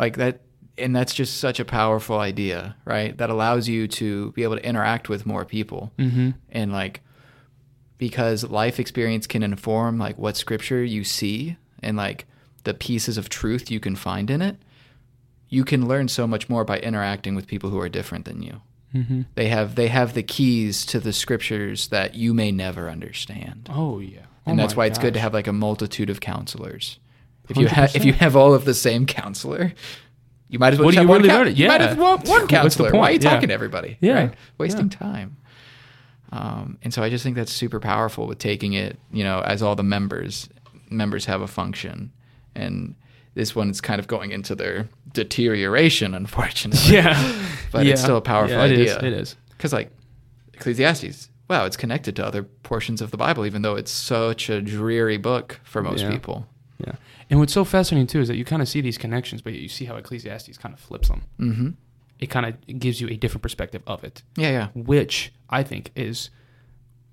Speaker 2: Like that and that's just such a powerful idea, right? That allows you to be able to interact with more people
Speaker 1: Mm-hmm.
Speaker 2: and like because life experience can inform like what scripture you see and like the pieces of truth you can find in it you can learn so much more by interacting with people who are different than you
Speaker 1: Mm-hmm.
Speaker 2: they have they have the keys to the scriptures that you may never understand
Speaker 1: Oh yeah.
Speaker 2: and
Speaker 1: Oh
Speaker 2: that's
Speaker 1: my
Speaker 2: why it's good to have like a multitude of counselors if you have if you have all of the same counselor you might as well
Speaker 1: What do
Speaker 2: have
Speaker 1: you
Speaker 2: one
Speaker 1: really learn?
Speaker 2: you might as well one
Speaker 1: What's the
Speaker 2: counselor why are you
Speaker 1: point? Yeah.
Speaker 2: talking to everybody
Speaker 1: Yeah.
Speaker 2: right wasting
Speaker 1: Yeah.
Speaker 2: time um, and so I just think that's super powerful with taking it, you know, as all the members members have a function, and this one is kind of going into their deterioration, unfortunately.
Speaker 1: Yeah.
Speaker 2: but it's still a powerful
Speaker 1: Yeah, it is.
Speaker 2: idea.
Speaker 1: It is.
Speaker 2: because like Ecclesiastes, wow, it's connected to other portions of the Bible, even though it's such a dreary book for most
Speaker 1: Yeah.
Speaker 2: people.
Speaker 1: Yeah. And what's so fascinating too is that you kind of see these connections, but you see how Ecclesiastes kind of flips them.
Speaker 2: Mm-hmm.
Speaker 1: It kind of gives you a different perspective of it.
Speaker 2: Yeah, yeah,
Speaker 1: which I think is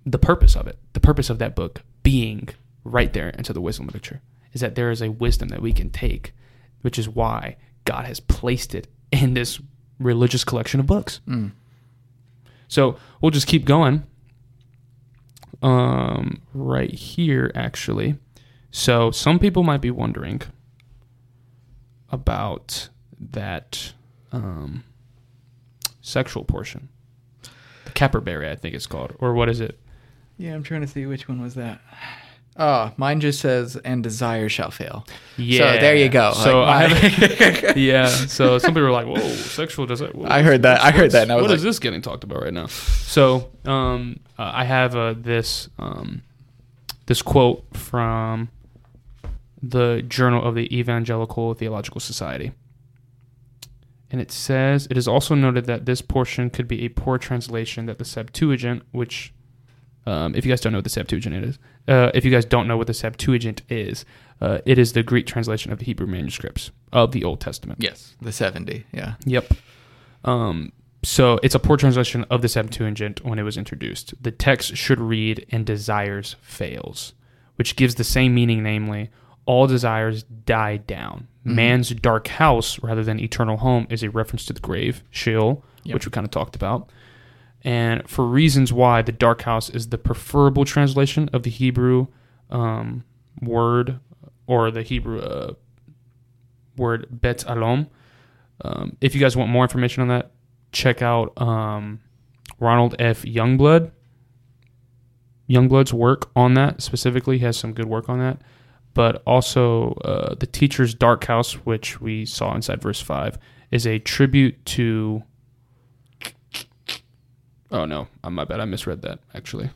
Speaker 1: the purpose of it. The purpose of that book being right there into the wisdom literature is that there is a wisdom that we can take, which is why God has placed it in this religious collection of books.
Speaker 2: Mm.
Speaker 1: So we'll just keep going. Um, right here, actually. So some people might be wondering about that um, sexual portion. The Caperberry, I think it's called, or what is it?
Speaker 2: yeah. I'm trying to see which one was that. Oh, mine just says, "And desire shall fail."
Speaker 1: Yeah.
Speaker 2: So there you go.
Speaker 1: So
Speaker 2: Like,
Speaker 1: I have, yeah. So some people are like, "Whoa, sexual does it?"
Speaker 2: I heard that. I heard that, and I
Speaker 1: what is
Speaker 2: like-
Speaker 1: this getting talked about right now? So um, uh, I have uh, this um, this quote from the Journal of the Evangelical Theological Society. And it says, it is also noted that this portion could be a poor translation that the Septuagint, which, um, if you guys don't know what the Septuagint is, uh, if you guys don't know what the Septuagint is, uh, it is the Greek translation of the Hebrew manuscripts of the Old Testament.
Speaker 2: yes, the seventy. Yeah.
Speaker 1: Yep. Um, so it's a poor translation of the Septuagint when it was introduced. The text should read, and desires fails, which gives the same meaning, namely, all desires die down.
Speaker 2: Mhm.
Speaker 1: Man's dark house, rather than eternal home, is a reference to the grave, Sheol,
Speaker 2: Yep.
Speaker 1: which we kind of talked about. And for reasons why the dark house is the preferable translation of the Hebrew um, word or the Hebrew uh, word Bet Alom. Um, if you guys want more information on that, check out um, Ronald F. Youngblood. Youngblood's work on that specifically he has some good work on that. But also, uh, the teacher's dark house, which we saw inside verse 5, is a tribute to. Oh, no. Uh, my bad. I misread that, actually.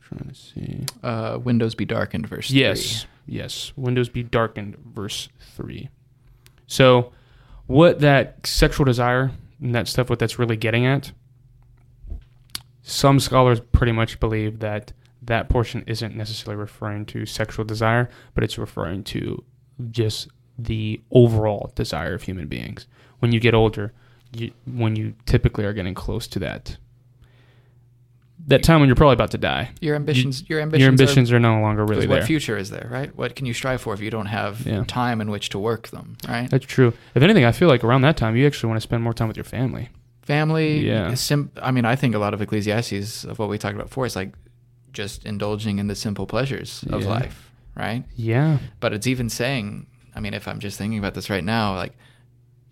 Speaker 1: Trying to see.
Speaker 2: Uh, Windows be darkened, verse
Speaker 1: Yes, yes. Windows be darkened, verse three. So, what that sexual desire and that stuff, what that's really getting at, some scholars pretty much believe that that portion isn't necessarily referring to sexual desire, but it's referring to just the overall desire of human beings. When you get older, you, when you typically are getting close to that that time when you're probably about to die,
Speaker 2: Your ambitions, your ambitions,
Speaker 1: your
Speaker 2: are-
Speaker 1: ambitions are, no longer really
Speaker 2: what
Speaker 1: there.
Speaker 2: future is there, right? What can you strive for if you don't have
Speaker 1: Yeah.
Speaker 2: time in which to work them, right?
Speaker 1: That's true. If anything, I feel like around that time you actually want to spend more time with your family.
Speaker 2: Family,
Speaker 1: Yeah.
Speaker 2: Sim- I mean, I think a lot of Ecclesiastes of what we talked about before is like just indulging in the simple pleasures of
Speaker 1: Yeah.
Speaker 2: life, right?
Speaker 1: Yeah.
Speaker 2: But it's even saying, I mean, if I'm just thinking about this right now, like,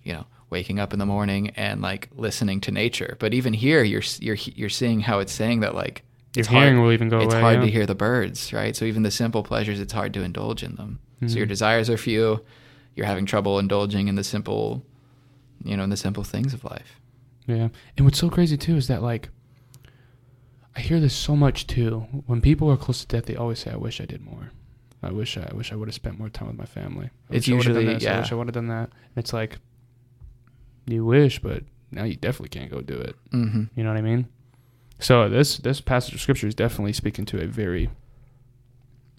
Speaker 2: you know, waking up in the morning and like listening to nature. But even here, you're you're you're seeing how it's saying that like
Speaker 1: Your
Speaker 2: it's
Speaker 1: hearing
Speaker 2: hard,
Speaker 1: will even go
Speaker 2: it's
Speaker 1: away.
Speaker 2: hard
Speaker 1: yeah.
Speaker 2: to hear the birds, right? So even the simple pleasures, it's hard to indulge in them. So your
Speaker 1: Mhm.
Speaker 2: desires are few. You're having trouble indulging in the simple, you know, in the simple things of life.
Speaker 1: Yeah. And what's so crazy too is that like I hear this so much too. When people are close to death, they always say, "I wish I did more. I wish I, I wish I would have spent more time with my family. I
Speaker 2: It's
Speaker 1: wish I would've done
Speaker 2: usually-
Speaker 1: this. I wish I would have done that." And it's like you wish, but now you definitely can't go do it.
Speaker 2: Mm-hmm.
Speaker 1: You know what I mean? So this this passage of scripture is definitely speaking to a very,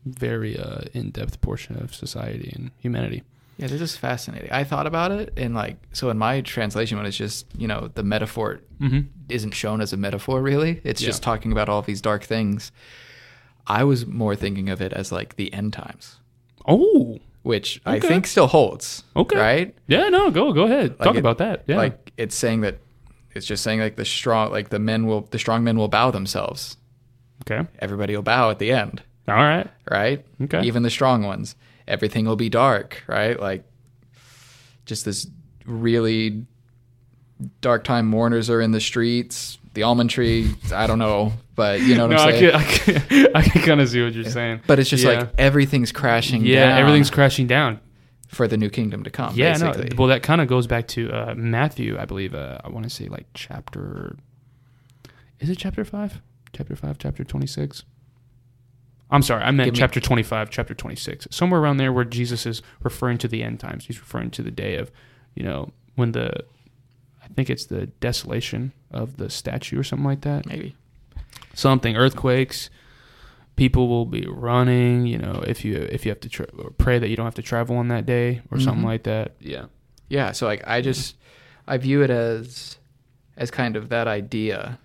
Speaker 1: very uh, in depth portion of society and humanity.
Speaker 2: Yeah, this is fascinating. I thought about it and like so in my translation when it's just, you know, the metaphor
Speaker 1: Mm-hmm.
Speaker 2: isn't shown as a metaphor really. It's
Speaker 1: Yeah.
Speaker 2: just talking about all these dark things. I was more thinking of it as like the end times,
Speaker 1: Oh,
Speaker 2: which I think still holds.
Speaker 1: Okay.
Speaker 2: Right?
Speaker 1: yeah. No, go go ahead.
Speaker 2: Like
Speaker 1: Talk
Speaker 2: it-
Speaker 1: about that. Yeah.
Speaker 2: Like it's saying that it's just saying like the strong like the men will the strong men will bow themselves.
Speaker 1: okay.
Speaker 2: Everybody will bow at the end,
Speaker 1: All right.
Speaker 2: right?
Speaker 1: Okay.
Speaker 2: Even the strong ones. Everything will be dark, right? Like just this really dark time mourners are in the streets. The almond tree, I don't know, but you know what
Speaker 1: no,
Speaker 2: I'm
Speaker 1: I
Speaker 2: saying?
Speaker 1: can, I can, I can kind of see what you're saying.
Speaker 2: But it's just
Speaker 1: Yeah.
Speaker 2: like everything's crashing
Speaker 1: yeah,
Speaker 2: down
Speaker 1: everything's crashing down.
Speaker 2: for the new kingdom to come.
Speaker 1: Yeah,
Speaker 2: basically.
Speaker 1: no. Well, that kind of goes back to uh, Matthew, I believe. Uh, I want to say like chapter. Is it chapter five? Chapter five, chapter twenty six. I'm sorry, I meant
Speaker 2: Give me-
Speaker 1: chapter twenty five, chapter twenty six, somewhere around there, where Jesus is referring to the end times. He's referring to the day of, you know, when the, I think it's the desolation of the statue or something like that.
Speaker 2: Maybe.
Speaker 1: something earthquakes people will be running you know if you if you have to tra- pray that you don't have to travel on that day or something
Speaker 2: Mhm.
Speaker 1: like that yeah
Speaker 2: Yeah, so like I just I view it as as kind of that idea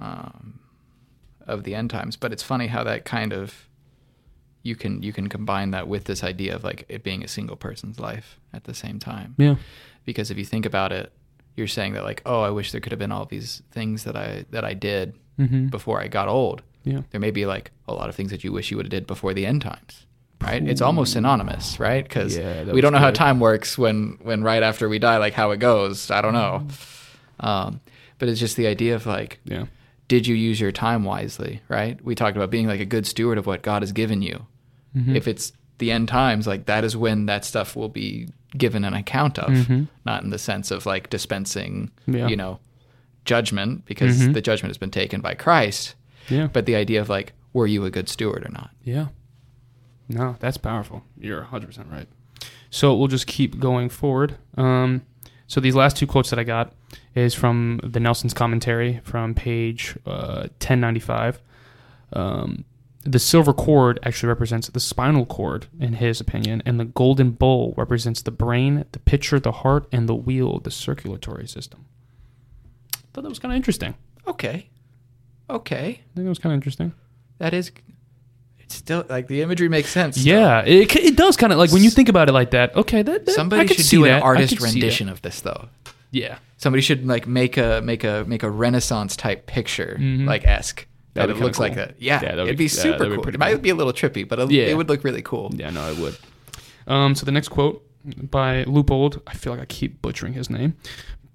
Speaker 2: um, of the end times, but it's funny how that kind of you can you can combine that with this idea of like it being a single person's life at the same time.
Speaker 1: yeah
Speaker 2: Because if you think about it, you're saying that like, oh, I wish there could have been all these things that I that I did
Speaker 1: mm-hmm.
Speaker 2: before I got old.
Speaker 1: yeah
Speaker 2: There may be like a lot of things that you wish you would have did before the end times. Right? It's almost synonymous, right? Because
Speaker 1: Yeah,
Speaker 2: we don't know how time works when when right after we die, like how it goes. I don't know.
Speaker 1: Mm-hmm.
Speaker 2: Um, but it's just the idea of like,
Speaker 1: yeah
Speaker 2: did you use your time wisely? Right? We talked about being like a good steward of what God has given you.
Speaker 1: Mhm.
Speaker 2: If it's the end times, like that is when that stuff will be given an account of,
Speaker 1: Mhm.
Speaker 2: not in the sense of like dispensing,
Speaker 1: Yeah.
Speaker 2: you know, judgment because
Speaker 1: Mhm.
Speaker 2: the judgment has been taken by Christ.
Speaker 1: yeah
Speaker 2: But the idea of like, were you a good steward or not?
Speaker 1: yeah no that's powerful you're 100% right so we'll just keep going forward um, so these last two quotes that i got is from the nelson's commentary from page uh, 1095 um, the silver cord actually represents the spinal cord in his opinion and the golden bowl represents the brain the pitcher the heart and the wheel the circulatory system thought that was kind of interesting
Speaker 2: Okay. Okay.
Speaker 1: i think it was kind of interesting
Speaker 2: That is it's still like the imagery makes sense. still.
Speaker 1: yeah it, it does kind of like when you think about it like that okay that, that
Speaker 2: Somebody
Speaker 1: I
Speaker 2: should do
Speaker 1: that.
Speaker 2: an artist
Speaker 1: that.
Speaker 2: rendition of this though.
Speaker 1: yeah
Speaker 2: Somebody should like make a make a make a renaissance type picture
Speaker 1: Mhm.
Speaker 2: like esque. That it
Speaker 1: be
Speaker 2: looks like
Speaker 1: cool.
Speaker 2: that. Yeah,
Speaker 1: Yeah,
Speaker 2: it'd
Speaker 1: be-
Speaker 2: be,
Speaker 1: yeah,
Speaker 2: super
Speaker 1: be
Speaker 2: cool.
Speaker 1: pretty
Speaker 2: It might
Speaker 1: cool.
Speaker 2: be a little trippy, but it,
Speaker 1: Yeah.
Speaker 2: it would look really cool.
Speaker 1: Yeah, no, it would. Um, so the next quote by Leupold, I feel like I keep butchering his name.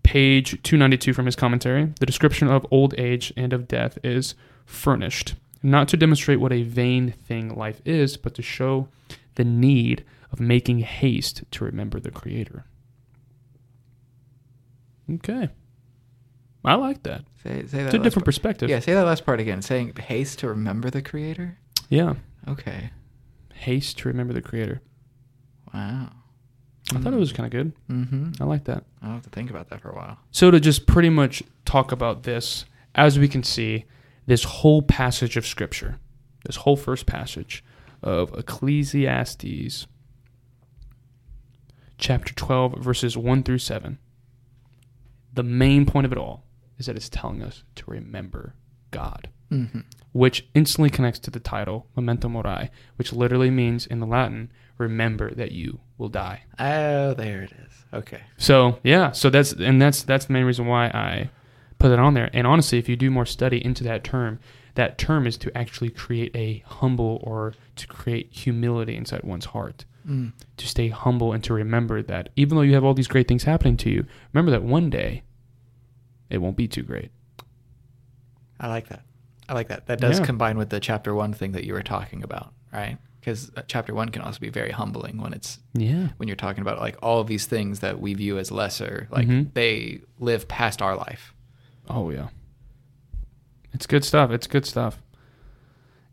Speaker 1: Page 292 from his commentary. The description of old age and of death is furnished, not to demonstrate what a vain thing life is, but to show the need of making haste to remember the Creator. Okay. I like that.
Speaker 2: Say, say that.
Speaker 1: It's a different
Speaker 2: part.
Speaker 1: perspective.
Speaker 2: Yeah, say that last part again. Saying haste to remember the Creator.
Speaker 1: Yeah.
Speaker 2: Okay.
Speaker 1: Haste to remember the Creator.
Speaker 2: Wow.
Speaker 1: I thought it was kind of good.
Speaker 2: Mm-hmm.
Speaker 1: I like that.
Speaker 2: I'll have to think about that for a while.
Speaker 1: So to just pretty much talk about this, as we can see, this whole passage of scripture this whole first passage of Ecclesiastes, chapter 12, verses 1 through 7, the main point of it all is that it's telling us to remember God,
Speaker 2: hmm
Speaker 1: which instantly connects to the title, Memento Mori, which literally means in the Latin, remember that you will die.
Speaker 2: Oh, there it is. Okay.
Speaker 1: So yeah, so that's and that's that's the main reason why I put it on there. And honestly, if you do more study into that term, that term is to actually create a humble or to create humility inside one's heart.
Speaker 2: Mm.
Speaker 1: To stay humble and to remember that even though you have all these great things happening to you, remember that one day it won't be too great.
Speaker 2: I like that. I like that. That does
Speaker 1: Yeah.
Speaker 2: combine with the chapter one thing that you were talking about, right? Because chapter one can also be very humbling when it's
Speaker 1: Yeah.
Speaker 2: when you're talking about like all of these things that we view as lesser, like
Speaker 1: Mhm.
Speaker 2: they live past our life.
Speaker 1: Oh yeah. It's good stuff. It's good stuff.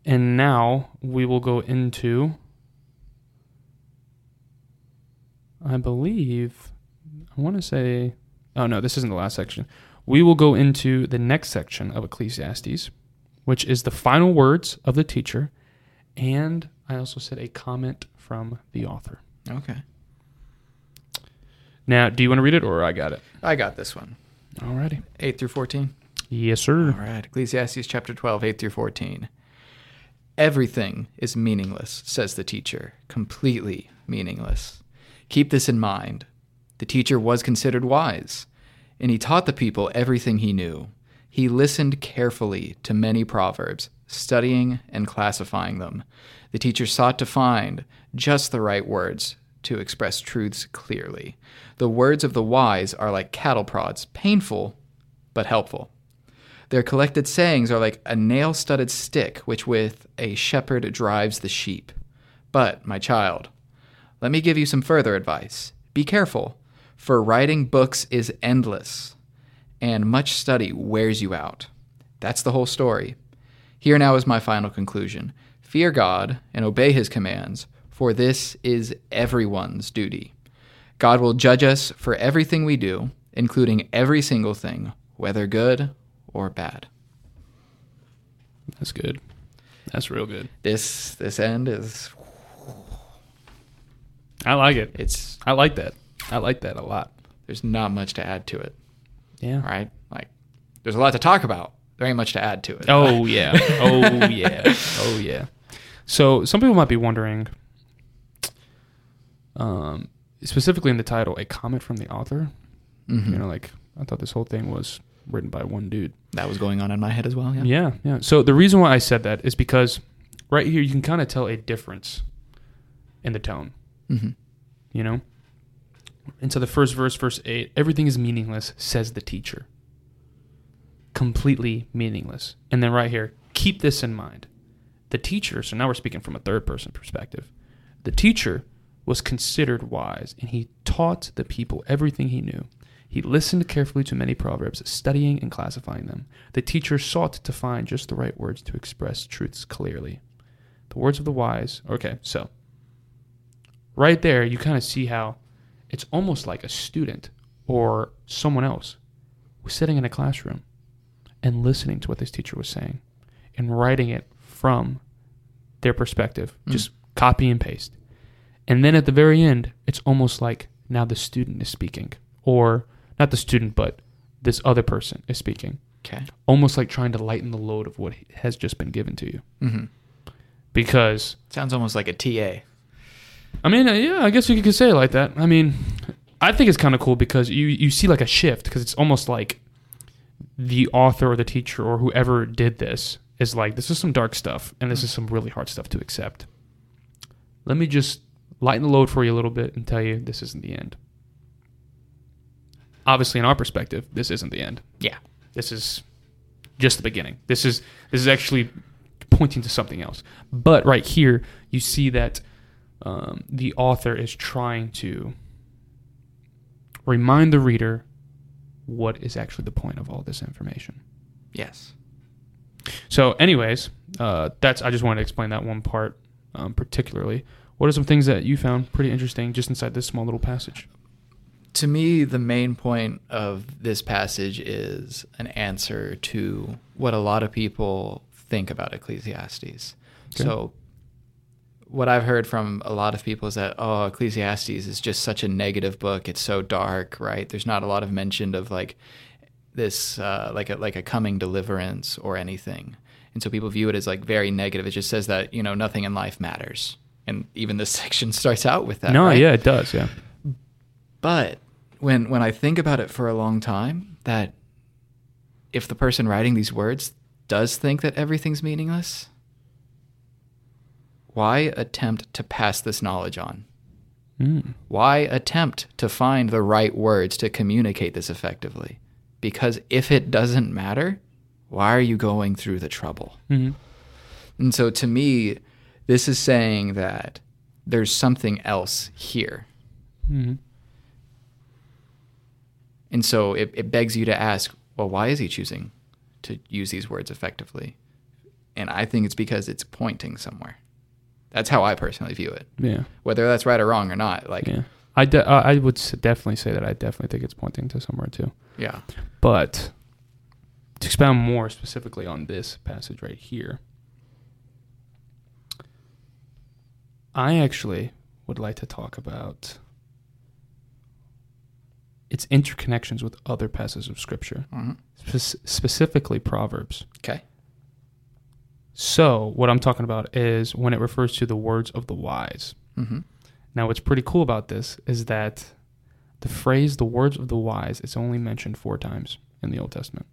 Speaker 1: And now we will go into I believe I want to say oh no, this isn't the last section. We will go into the next section of Ecclesiastes, which is the final words of the teacher and I also said a comment from the author.
Speaker 2: Okay.
Speaker 1: Now, do you want to read it or I got it?
Speaker 2: I got this one.
Speaker 1: Alrighty.
Speaker 2: 8 through 14.
Speaker 1: Yes, sir.
Speaker 2: All right. Ecclesiastes chapter 12, 8 through 14. Everything is meaningless, says the teacher. Completely meaningless. Keep this in mind. The teacher was considered wise, and he taught the people everything he knew. He listened carefully to many proverbs, studying and classifying them. The teacher sought to find just the right words to express truths clearly. The words of the wise are like cattle prods, painful but helpful. Their collected sayings are like a nail studded stick which with a shepherd drives the sheep. But, my child, let me give you some further advice. Be careful, for writing books is endless, and much study wears you out. That's the whole story. Here now is my final conclusion Fear God and obey his commands, for this is everyone's duty. God will judge us for everything we do, including every single thing, whether good or bad.
Speaker 1: That's good. That's real good.
Speaker 2: This this end is
Speaker 1: I like it.
Speaker 2: it's
Speaker 1: I like that. I like that a lot.
Speaker 2: there's not much to add to it,
Speaker 1: Yeah.
Speaker 2: right? Like there's a lot to talk about. There ain't much to add to it.
Speaker 1: Oh yeah. Oh yeah. Oh yeah. So some people might be wondering, um, specifically in the title, a comment from the author.
Speaker 2: Mhm.
Speaker 1: You know, like I thought this whole thing was written by one dude.
Speaker 2: that was going on in my head as well. Yeah.
Speaker 1: Yeah, yeah. So the reason why I said that is because right here you can kind of tell a difference in the tone.
Speaker 2: Hmm
Speaker 1: you know? And so the first verse, verse 8, everything is meaningless, says the teacher. Completely meaningless. And then right here, keep this in mind. The teacher, so now we're speaking from a third person perspective. The teacher was considered wise, and he taught the people everything he knew. He listened carefully to many proverbs, studying and classifying them. The teacher sought to find just the right words to express truths clearly. The words of the wise. Okay, so right there, you kind of see how it's almost like a student or someone else was sitting in a classroom and listening to what this teacher was saying and writing it from their perspective,
Speaker 2: Mm.
Speaker 1: just copy and paste. And then at the very end, it's almost like now the student is speaking, or not the student, but this other person is speaking,
Speaker 2: Okay.
Speaker 1: almost like trying to lighten the load of what has just been given to you.
Speaker 2: hmm
Speaker 1: Because
Speaker 2: Sounds almost like a TA.
Speaker 1: I mean, uh, yeah, I guess you could say it like that. I mean, I think it's kind of cool because you you see like a shift because it's almost like the author or the teacher or whoever did this is like this is some dark stuff and this is some really hard stuff to accept. Let me just lighten the load for you a little bit and tell you this isn't the end. Obviously, in our perspective, this isn't the end.
Speaker 2: Yeah.
Speaker 1: This is just the beginning. This is this is actually pointing to something else. But right here, you see that um, the author is trying to remind the reader what is actually the point of all this information.
Speaker 2: Yes.
Speaker 1: So, anyways, uh, that's I just wanted to explain that one part um, particularly. What are some things that you found pretty interesting just inside this small little passage?
Speaker 2: To me, the main point of this passage is an answer to what a lot of people think about Ecclesiastes. So, what I've heard from a lot of people is that oh, Ecclesiastes is just such a negative book. It's so dark, right? There's not a lot of mention of like this, uh, like a like a coming deliverance or anything, and so people view it as like very negative. It just says that you know nothing in life matters, and even this section starts out with that.
Speaker 1: no,
Speaker 2: right?
Speaker 1: yeah, it does. Yeah.
Speaker 2: But when when I think about it for a long time, that if the person writing these words does think that everything's meaningless, why attempt to pass this knowledge on?
Speaker 1: Mm.
Speaker 2: Why attempt to find the right words to communicate this effectively? Because if it doesn't matter, why are you going through the trouble?
Speaker 1: hmm
Speaker 2: And so to me, this is saying that there's something else here.
Speaker 1: hmm
Speaker 2: And so it, it begs you to ask, well, why is he choosing to use these words effectively? And I think it's because it's pointing somewhere. That's how I personally view it.
Speaker 1: Yeah.
Speaker 2: Whether that's right or wrong or not, like, yeah.
Speaker 1: I, de- uh, I would definitely say that I definitely think it's pointing to somewhere too. Yeah. But to expound more specifically on this passage right here, I actually would like to talk about its interconnections with other passages of Scripture,
Speaker 2: Mhm.
Speaker 1: spe- specifically Proverbs.
Speaker 2: Okay.
Speaker 1: So, what I'm talking about is when it refers to the words of the wise.
Speaker 2: Mm-hmm.
Speaker 1: Now, what's pretty cool about this is that the phrase "the words of the wise" is only mentioned four times in the Old Testament.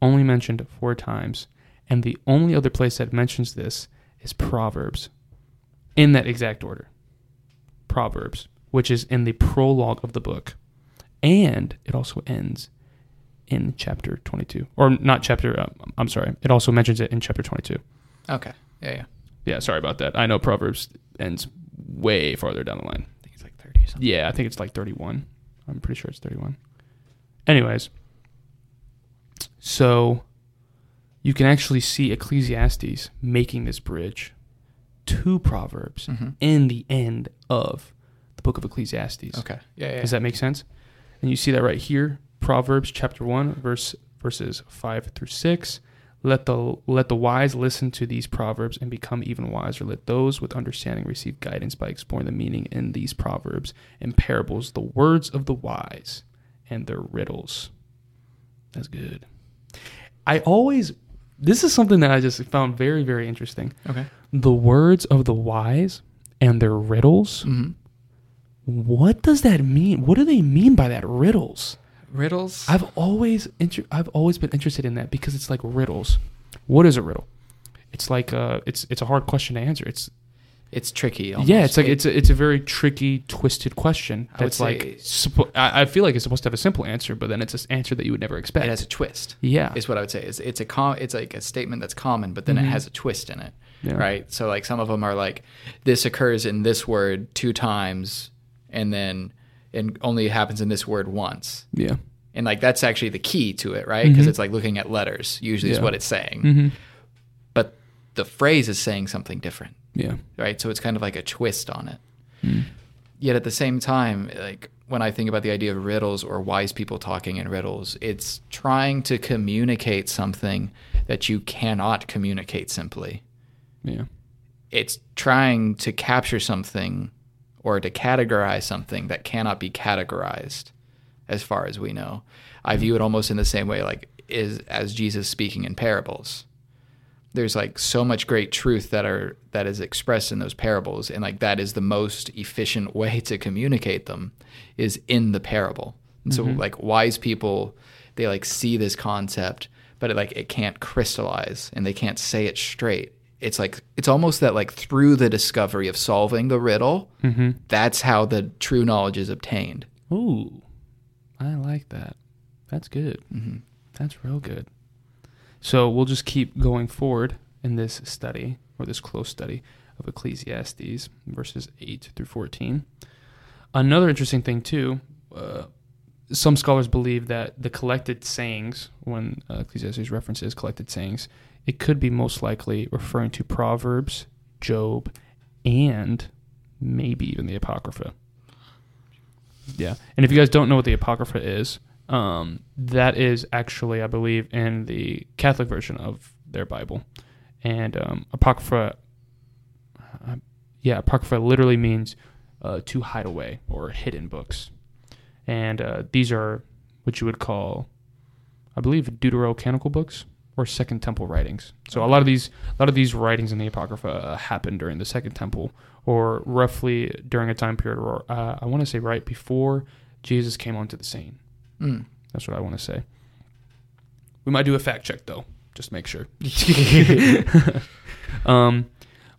Speaker 1: Only mentioned four times, and the only other place that mentions this is Proverbs, in that exact order. Proverbs, which is in the prologue of the book, and it also ends in chapter 22, or not chapter. Uh, I'm sorry, it also mentions it in chapter 22.
Speaker 2: Okay. Yeah, yeah.
Speaker 1: Yeah, sorry about that. I know Proverbs ends way farther down the line.
Speaker 2: I think it's like 30 something.
Speaker 1: Yeah, I think it's like 31. I'm pretty sure it's 31. Anyways, so you can actually see Ecclesiastes making this bridge to Proverbs
Speaker 2: Mm-hmm.
Speaker 1: in the end of the book of Ecclesiastes.
Speaker 2: Okay. Yeah, yeah.
Speaker 1: Does that make sense? And you see that right here, Proverbs chapter 1 verse verses 5 through 6. Let the let the wise listen to these proverbs and become even wiser. Let those with understanding receive guidance by exploring the meaning in these proverbs and parables, the words of the wise and their riddles. That's good. I always this is something that I just found very very interesting.
Speaker 2: okay.
Speaker 1: The words of the wise and their riddles.
Speaker 2: Mm-hmm.
Speaker 1: What does that mean? What do they mean by that riddles?
Speaker 2: Riddles.
Speaker 1: I've always inter- I've always been interested in that because it's like riddles. What is a riddle? It's like uh it's it's a hard question to answer. It's
Speaker 2: it's tricky.
Speaker 1: yeah, it's like
Speaker 2: It-
Speaker 1: it's a, it's a very tricky, twisted question.
Speaker 2: I would
Speaker 1: That's like
Speaker 2: say-
Speaker 1: suppo- I, I feel like it's supposed to have a simple answer, but then it's an answer that you would never expect.
Speaker 2: it has a twist.
Speaker 1: yeah,
Speaker 2: Is what I would say. Is it's a com- it's like a statement that's common, but then
Speaker 1: Mhm.
Speaker 2: it has a twist in it.
Speaker 1: yeah.
Speaker 2: right? So like some of them are like this occurs in this word two times, and then and only happens in this word once,
Speaker 1: Yeah.
Speaker 2: and like that's actually the key to it, right? Because
Speaker 1: Mhm.
Speaker 2: it's like looking at letters. Usually is what it's saying,
Speaker 1: Mm-hmm.
Speaker 2: but the phrase is saying something different,
Speaker 1: Yeah.
Speaker 2: right? So it's kind of like a twist on it.
Speaker 1: Mm.
Speaker 2: Yet at the same time, like when I think about the idea of riddles or wise people talking in riddles, it's trying to communicate something that you cannot communicate simply.
Speaker 1: Yeah.
Speaker 2: it's trying to capture something or to categorize something that cannot be categorized as far as we know. I view it almost in the same way like is as jesus speaking in parables. There's like so much great truth that are that is expressed in those parables and like that is the most efficient way to communicate them is in the parable. And so
Speaker 1: Mhm.
Speaker 2: like wise people they like see this concept but it like it can't crystallize and they can't say it straight it's like it's almost that like through the discovery of solving the riddle
Speaker 1: Mm-hmm.
Speaker 2: that's how the true knowledge is obtained
Speaker 1: Ooh, I like that. That's good.
Speaker 2: hmm
Speaker 1: That's real good. So we'll just keep going forward in this study or this close study of Ecclesiastes, verses 8 through 14. Another interesting thing, too, uh, some scholars believe that the collected sayings, when uh, Ecclesiastes references collected sayings, it could be most likely referring to Proverbs, Job, and maybe even the Apocrypha. Yeah. And if you guys don't know what the Apocrypha is, um, that is actually, I believe, in the Catholic version of their Bible. and um, apocrypha. Uh, yeah, apocrypha literally means uh, to hide away or hidden books, and uh, these are what you would call, I believe, deuterocanonical books or Second Temple writings. So a lot of these, a lot of these writings in the apocrypha uh, happened during the Second Temple, or roughly during a time period, or uh, I want to say right before Jesus came onto the scene.
Speaker 2: Mm.
Speaker 1: That's what I want to say. We might do a fact check though, just to make sure. um,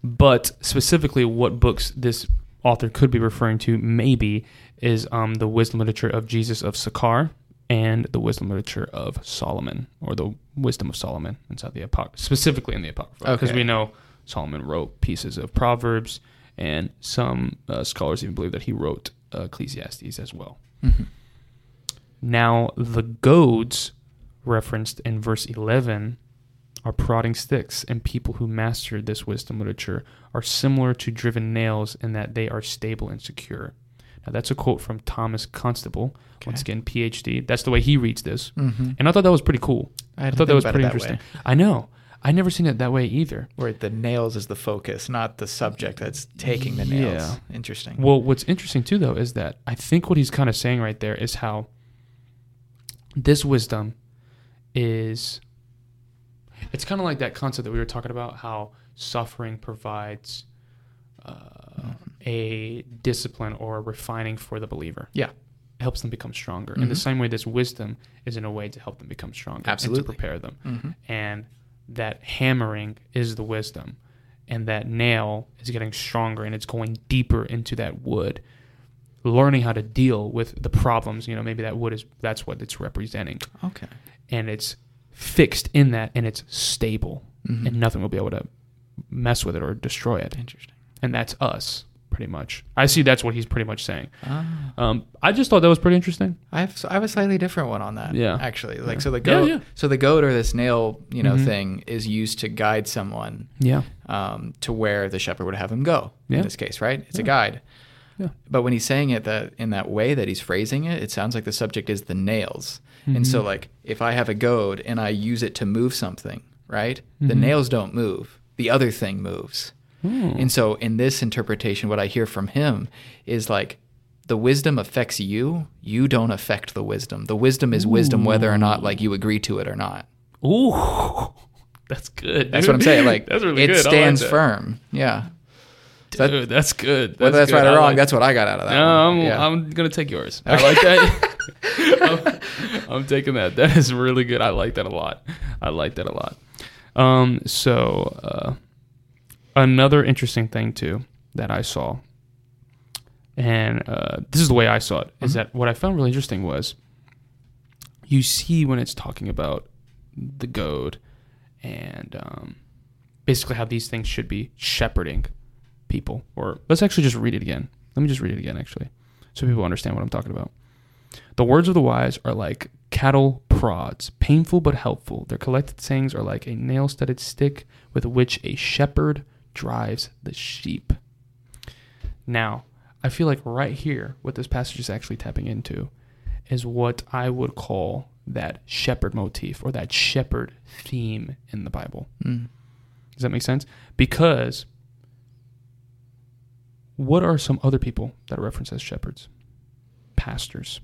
Speaker 1: but specifically, what books this author could be referring to maybe is um, the wisdom literature of Jesus of Sirach and the wisdom literature of Solomon, or the wisdom of Solomon inside the apocrypha, specifically in the apocrypha, because
Speaker 2: Okay.
Speaker 1: we know Solomon wrote pieces of Proverbs, and some uh, scholars even believe that he wrote uh, Ecclesiastes as well.
Speaker 2: Mhm.
Speaker 1: Now, the goads referenced in verse 11 are prodding sticks, and people who mastered this wisdom literature are similar to driven nails in that they are stable and secure. Now, that's a quote from Thomas Constable, once again, PhD. That's the way he reads this.
Speaker 2: Mhm.
Speaker 1: And I thought that was pretty cool.
Speaker 2: I,
Speaker 1: I thought that was pretty
Speaker 2: that
Speaker 1: interesting.
Speaker 2: way.
Speaker 1: I know. I never seen it that way either.
Speaker 2: Where the nails is the focus, not the subject that's taking the nails.
Speaker 1: Yeah.
Speaker 2: Interesting.
Speaker 1: Well, what's interesting too, though, is that I think what he's kind of saying right there is how this wisdom is. It's kind of like that concept that we were talking about, how suffering provides uh, a discipline or a refining for the believer.
Speaker 2: Yeah.
Speaker 1: It helps them become stronger. In the
Speaker 2: Mhm.
Speaker 1: same way, this wisdom is in a way to help them become stronger
Speaker 2: Absolutely.
Speaker 1: to prepare them.
Speaker 2: Mhm.
Speaker 1: And that hammering is the wisdom. And that nail is getting stronger and it's going deeper into that wood. Learning how to deal with the problems, you know, maybe that wood is that's what it's representing.
Speaker 2: Okay.
Speaker 1: And it's fixed in that and it's stable.
Speaker 2: Mhm.
Speaker 1: And nothing will be able to mess with it or destroy it.
Speaker 2: Interesting.
Speaker 1: And that's us, pretty much. I see that's what he's pretty much saying.
Speaker 2: Ah.
Speaker 1: Um, I just thought that was pretty interesting.
Speaker 2: I have I have a slightly different one on that.
Speaker 1: Yeah.
Speaker 2: Actually, like
Speaker 1: Yeah.
Speaker 2: so the
Speaker 1: Yeah,
Speaker 2: goad
Speaker 1: yeah.
Speaker 2: so the goad or this nail you know
Speaker 1: Mhm.
Speaker 2: thing is used to guide someone
Speaker 1: Yeah.
Speaker 2: um, to where the shepherd would have him go.
Speaker 1: Yeah.
Speaker 2: In this case, right? It's a guide.
Speaker 1: Yeah.
Speaker 2: But when he's saying it that in that way that he's phrasing it, it sounds like the subject is the nails. And so
Speaker 1: Mhm.
Speaker 2: like if I have a goad and I use it to move something, right? The
Speaker 1: Mhm.
Speaker 2: nails don't move. The other thing moves.
Speaker 1: Hmm.
Speaker 2: And so in this interpretation, what I hear from him is like the wisdom affects you, you don't affect the wisdom. The wisdom is wisdom whether or not like you agree to it or not.
Speaker 1: Ooh, that's good.
Speaker 2: That's what I'm saying. Like
Speaker 1: that's really
Speaker 2: it
Speaker 1: good. I like
Speaker 2: stands firm. Yeah.
Speaker 1: Dude, that's good.
Speaker 2: Whether that's
Speaker 1: good.
Speaker 2: right or wrong,
Speaker 1: like-
Speaker 2: that's what I got out of that.
Speaker 1: no. I'm,
Speaker 2: Yeah.
Speaker 1: I'm gonna take yours. I like that. I'm, I'm taking that. That is really good. I like that a lot. I like that a lot. Um, so uh, another interesting thing too that I saw, and uh, this is the way I saw it, is
Speaker 2: Mhm.
Speaker 1: that what I found really interesting was you see when it's talking about the goad and um, basically how these things should be shepherding people. Or let's actually just read it again. Let me just read it again, actually, so people understand what I'm talking about. The words of the wise are like cattle prods, painful but helpful. Their collected sayings are like a nail studded stick with which a shepherd drives the sheep. Now, I feel like right here, what this passage is actually tapping into is what I would call that shepherd motif or that shepherd theme in the Bible.
Speaker 2: Mm.
Speaker 1: Does that make sense? Because what are some other people that are referenced as shepherds? Pastors.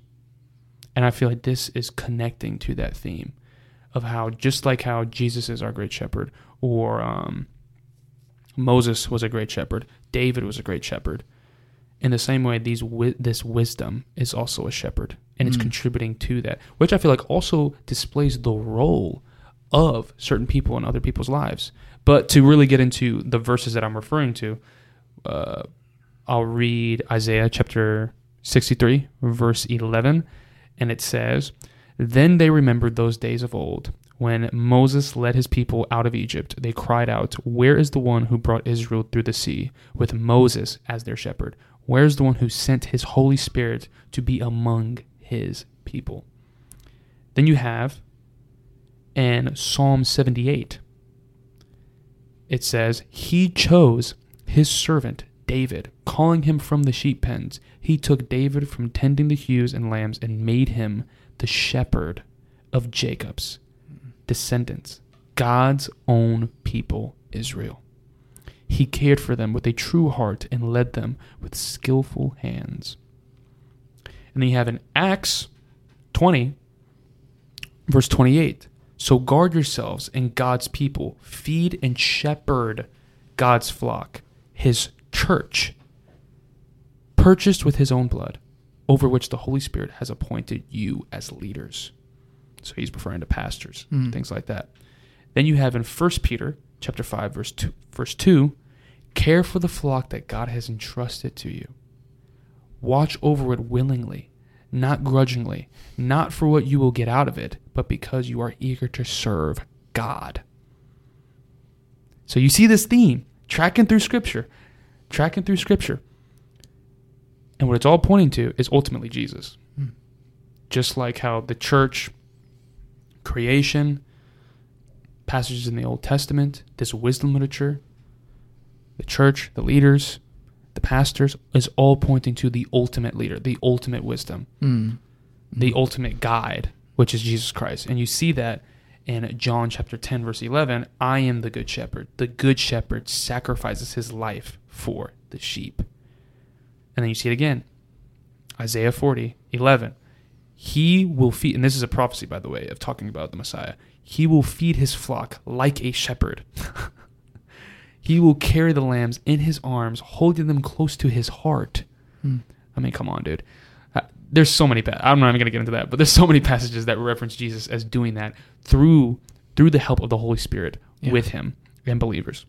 Speaker 1: And I feel like this is connecting to that theme of how, just like how Jesus is our great shepherd, or um, Moses was a great shepherd, David was a great shepherd. In the same way, these this wisdom is also a shepherd, and it's
Speaker 2: Mm.
Speaker 1: contributing to that, which I feel like also displays the role of certain people in other people's lives. But to really get into the verses that I'm referring to, uh, I'll read Isaiah chapter 63, verse 11, and it says, Then they remembered those days of old. When Moses led his people out of Egypt, they cried out, Where is the one who brought Israel through the sea, with Moses as their shepherd? Where is the one who sent his Holy Spirit to be among his people? Then you have in Psalm 78, it says, He chose his servant David, calling him from the sheep pens. He took David from tending the ewes and lambs and made him the shepherd of Jacob's descendants, God's own people, Israel. He cared for them with a true heart and led them with skillful hands. And then you have in Acts 20, verse 28. So guard yourselves and God's people, feed and shepherd God's flock, his church, purchased with his own blood, over which the Holy Spirit has appointed you as leaders. So he's referring to pastors,
Speaker 2: Mm.
Speaker 1: things like that. Then you have in 1 Peter chapter 5 verse 2, verse 2, care for the flock that God has entrusted to you. Watch over it willingly, not grudgingly, not for what you will get out of it, but because you are eager to serve God. So you see this theme tracking through scripture, tracking through scripture. And what it's all pointing to is ultimately Jesus.
Speaker 2: Hmm.
Speaker 1: Just like how the church, creation, passages in the Old Testament, this wisdom literature, the church, the leaders, the pastors, is all pointing to the ultimate leader, the ultimate wisdom,
Speaker 2: Mm.
Speaker 1: the ultimate guide, which is Jesus Christ. And you see that in John chapter 10, verse 11 I am the good shepherd. The good shepherd sacrifices his life for the sheep. And then you see it again Isaiah 40, 11. He will feed, and this is a prophecy, by the way, of talking about the Messiah. He will feed his flock like a shepherd. he will carry the lambs in his arms, holding them close to his heart.
Speaker 2: Mm.
Speaker 1: I mean, come on, dude. Uh, There's so many. Pa- I'm not even gonna get into that, but there's so many passages that reference Jesus as doing that through through the help of the Holy Spirit
Speaker 2: Yeah.
Speaker 1: with him and believers.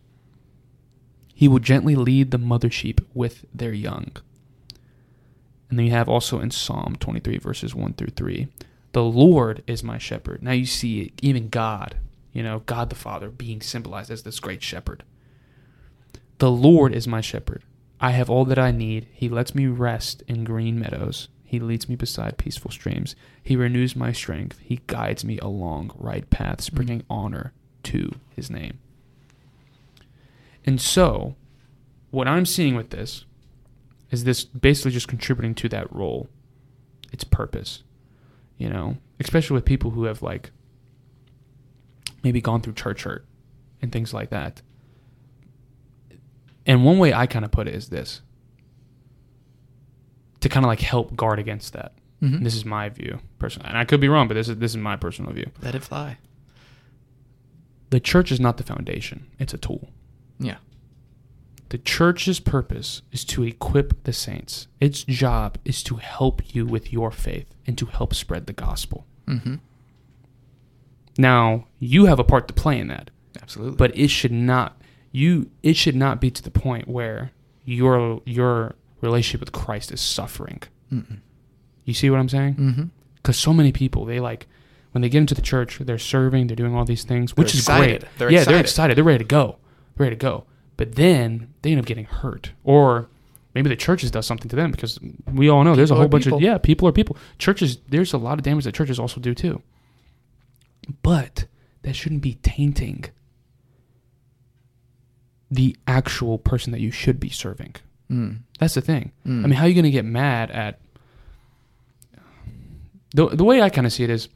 Speaker 1: He will gently lead the mother sheep with their young. And then you have also in Psalm 23 verses 1 through 3, the Lord is my shepherd. Now you see even God, you know, God the Father being symbolized as this great shepherd. The Lord is my shepherd. I have all that I need. He lets me rest in green meadows. He leads me beside peaceful streams. He renews my strength. He guides me along right paths, mm. bringing honor to his name. And so, what I'm seeing with this is this basically just contributing to that role. Its purpose, you know, especially with people who have like maybe gone through church hurt and things like that. And one way I kind of put it is this to kind of like help guard against that.
Speaker 2: Mhm.
Speaker 1: This is my view, personally, and I could be wrong, but this is this is my personal view.
Speaker 2: Let it fly.
Speaker 1: The church is not the foundation; it's a tool.
Speaker 2: Yeah.
Speaker 1: The church's purpose is to equip the saints. Its job is to help you with your faith and to help spread the gospel.
Speaker 2: Mm-hmm.
Speaker 1: Now, you have a part to play in that,
Speaker 2: Absolutely.
Speaker 1: but it should not you it should not be to the point where your your relationship with Christ is suffering.
Speaker 2: Mm-mm.
Speaker 1: You see what I'm saying?
Speaker 2: Mm-hmm.
Speaker 1: Because so many people they like when they get into the church, they're serving, they're doing all these things, which
Speaker 2: They're
Speaker 1: is
Speaker 2: excited.
Speaker 1: great.
Speaker 2: They're
Speaker 1: yeah,
Speaker 2: excited.
Speaker 1: they're excited. They're ready to go. They're ready to go. But then they end up getting hurt, or maybe the churches does something to them because we all know there's a whole bunch
Speaker 2: people.
Speaker 1: of yeah, people are people. Churches, there's a lot of damage that churches also do too. But that shouldn't be tainting the actual person that you should be serving.
Speaker 2: Mm.
Speaker 1: That's the thing.
Speaker 2: Mm.
Speaker 1: I mean, how are you going to get mad at the the way I kind of see it is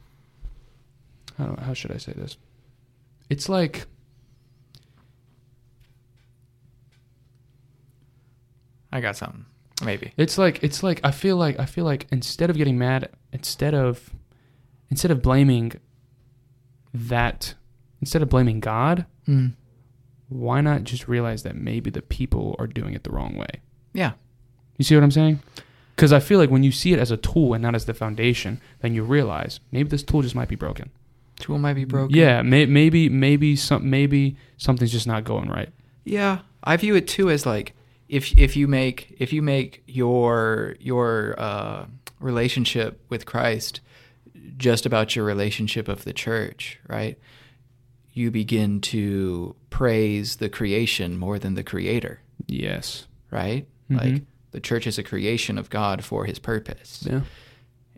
Speaker 1: how how should I say this? It's like
Speaker 2: I got something. Maybe.
Speaker 1: it's like it's like I feel like I feel like instead of getting mad, instead of instead of blaming that instead of blaming God,
Speaker 2: Mm.
Speaker 1: why not just realize that maybe the people are doing it the wrong way?
Speaker 2: Yeah.
Speaker 1: You see what I'm saying? Because I feel like when you see it as a tool and not as the foundation, then you realize maybe this tool just might be broken.
Speaker 2: Tool might be broken.
Speaker 1: Yeah, may, maybe maybe some maybe something's just not going right.
Speaker 2: Yeah, I view it too as like if if you make if you make your your uh, relationship with Christ just about your relationship of the church, right? You begin to praise the creation more than the creator,
Speaker 1: Yes.
Speaker 2: right?
Speaker 1: Mhm.
Speaker 2: Like the church is a creation of God for his purpose.
Speaker 1: Yeah.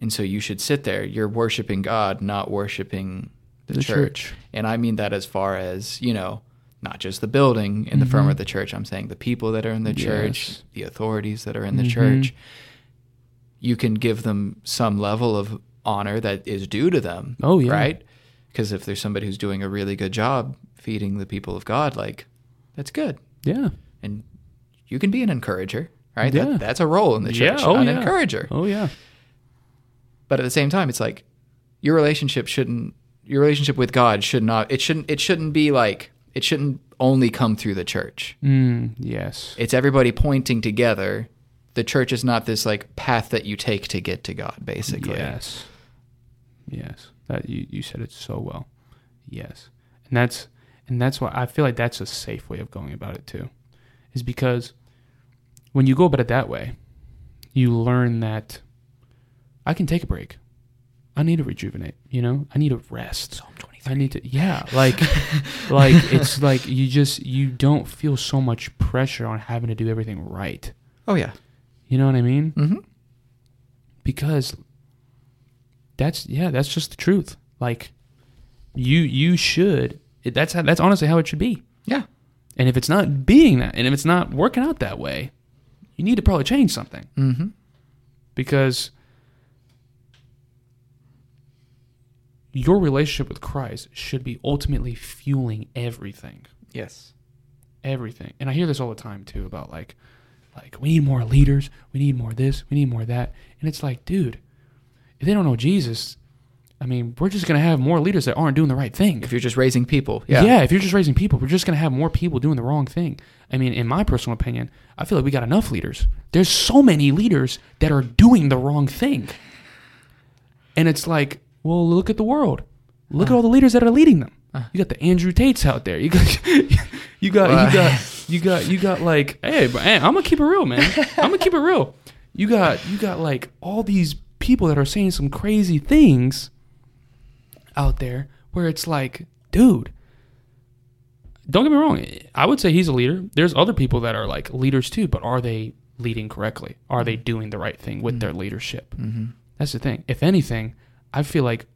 Speaker 2: And so you should sit there. You're worshiping God, not worshiping the,
Speaker 1: The
Speaker 2: church.
Speaker 1: church.
Speaker 2: And I mean that as far as, you know, not just the building in the firm of the church. I'm saying the people that are in the church,
Speaker 1: Mm-hmm. Yes.
Speaker 2: the authorities that are in the
Speaker 1: Mhm.
Speaker 2: church. You can give them some level of honor that is due to them.
Speaker 1: Oh, yeah.
Speaker 2: Right? Because if there's somebody who's doing a really good job feeding the people of God, like That's good.
Speaker 1: Yeah.
Speaker 2: And you can be an encourager, right?
Speaker 1: Yeah.
Speaker 2: That, that's a role in the church.
Speaker 1: Yeah,
Speaker 2: church,
Speaker 1: oh,
Speaker 2: an
Speaker 1: yeah.
Speaker 2: encourager.
Speaker 1: Oh yeah.
Speaker 2: But at the same time, it's like your relationship shouldn't your relationship with God should not it shouldn't it shouldn't be like it shouldn't only come through the church.
Speaker 1: Mm, yes.
Speaker 2: It's everybody pointing together. The church is not this like path that you take to get to God, basically.
Speaker 1: Yes. Yes. That you, you said it so well. Yes. And that's and that's why I feel like that's a safe way of going about it too. Is because when you go about it that way, you learn that I can take a break. I need to rejuvenate, you know? I need to rest.
Speaker 2: Psalm 23.
Speaker 1: I need to yeah, like like it's like you just you don't feel so much pressure on having to do everything right.
Speaker 2: Oh yeah.
Speaker 1: You know what I mean?
Speaker 2: Mm-hmm.
Speaker 1: because that's yeah that's just the truth like you you should that's how, that's honestly how it should be
Speaker 2: Yeah.
Speaker 1: and if it's not being that and if it's not working out that way you need to probably change something
Speaker 2: Mm-hmm.
Speaker 1: because your relationship with Christ should be ultimately fueling everything
Speaker 2: Yes.
Speaker 1: everything. And I hear this all the time too about like like we need more leaders, we need more this, we need more that. And it's like, dude, if they don't know Jesus, I mean, we're just going to have more leaders that aren't doing the right thing.
Speaker 2: If you're just raising people.
Speaker 1: yeah.
Speaker 2: Yeah.
Speaker 1: if you're just raising people, we're just going to have more people doing the wrong thing. I mean, in my personal opinion, I feel like we got enough leaders. There's so many leaders that are doing the wrong thing. And it's like, well, look at the world. Look at all the leaders that are leading them. You got the Andrew Tates out there. You got, you got, you got, you got, you got like, hey, but, hey, I'm gonna keep it real, man. I'm gonna keep it real. You got, you got like all these people that are saying some crazy things out there where it's like, dude, don't get me wrong. I would say he's a leader. There's other people that are like leaders too, but are they leading correctly? Are they doing the right thing with their leadership?
Speaker 2: Mm-hmm.
Speaker 1: That's the thing. If anything, I feel like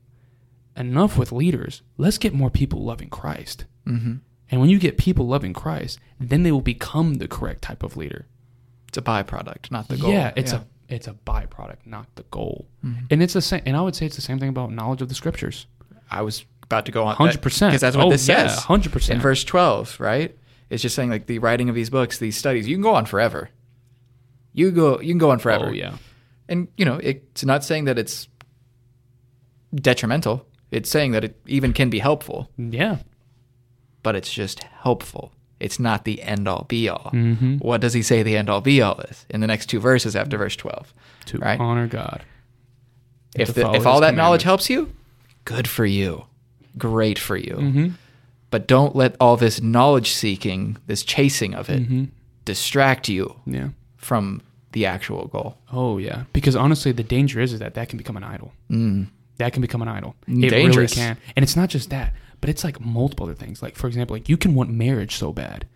Speaker 1: enough with leaders. Let's get more people loving Christ.
Speaker 2: Mm-hmm.
Speaker 1: And when you get people loving Christ, then they will become the correct type of leader.
Speaker 2: It's a byproduct, not the goal.
Speaker 1: Yeah, it's a it's a byproduct, not the goal.
Speaker 2: Mhm.
Speaker 1: And it's the same. And I would say it's the same thing about knowledge of the scriptures.
Speaker 2: I was about to go on.
Speaker 1: Hundred percent.
Speaker 2: Because that's what
Speaker 1: oh,
Speaker 2: this
Speaker 1: yeah,
Speaker 2: says.
Speaker 1: Hundred
Speaker 2: in
Speaker 1: percent.
Speaker 2: verse 12, right? It's just saying like the writing of these books, these studies, you can go on forever. You go you can go on forever.
Speaker 1: Oh yeah.
Speaker 2: And you know, it's not saying that it's detrimental. It's saying that it even can be helpful,
Speaker 1: Yeah.
Speaker 2: but it's just helpful. It's not the end all be all.
Speaker 1: Mm-hmm.
Speaker 2: What does he say the end all be all is in the next two verses after verse 12?
Speaker 1: To
Speaker 2: Right.
Speaker 1: honor God.
Speaker 2: If the, if all that knowledge helps you, good for you. Great for you.
Speaker 1: Mm-hmm.
Speaker 2: But don't let all this knowledge seeking, this chasing of it,
Speaker 1: Mm-hmm. distract
Speaker 2: you
Speaker 1: Yeah.
Speaker 2: from the actual goal.
Speaker 1: Oh yeah. Because honestly, the danger is, is that that can become an idol.
Speaker 2: Mm.
Speaker 1: That can become an idol. It
Speaker 2: Dangerous.
Speaker 1: really can. And it's not just that, but it's like multiple other things. Like for example, like you can want marriage so bad,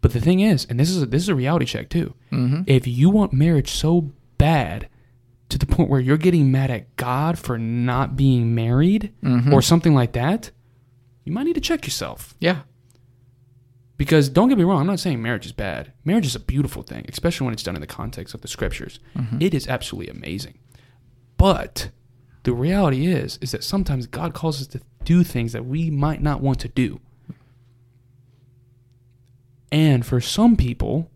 Speaker 1: but the thing is, and this is a, this is a reality check too.
Speaker 2: Mm-hmm.
Speaker 1: If you want marriage so bad to the point where you're getting mad at God for not being married
Speaker 2: Mhm.
Speaker 1: or something like that, you might need to check yourself.
Speaker 2: Yeah.
Speaker 1: Because don't get me wrong, I'm not saying marriage is bad. Marriage is a beautiful thing, especially when it's done in the context of the scriptures.
Speaker 2: Mhm.
Speaker 1: It is absolutely amazing. But the reality is is that sometimes God calls us to do things that we might not want to do. And for some people,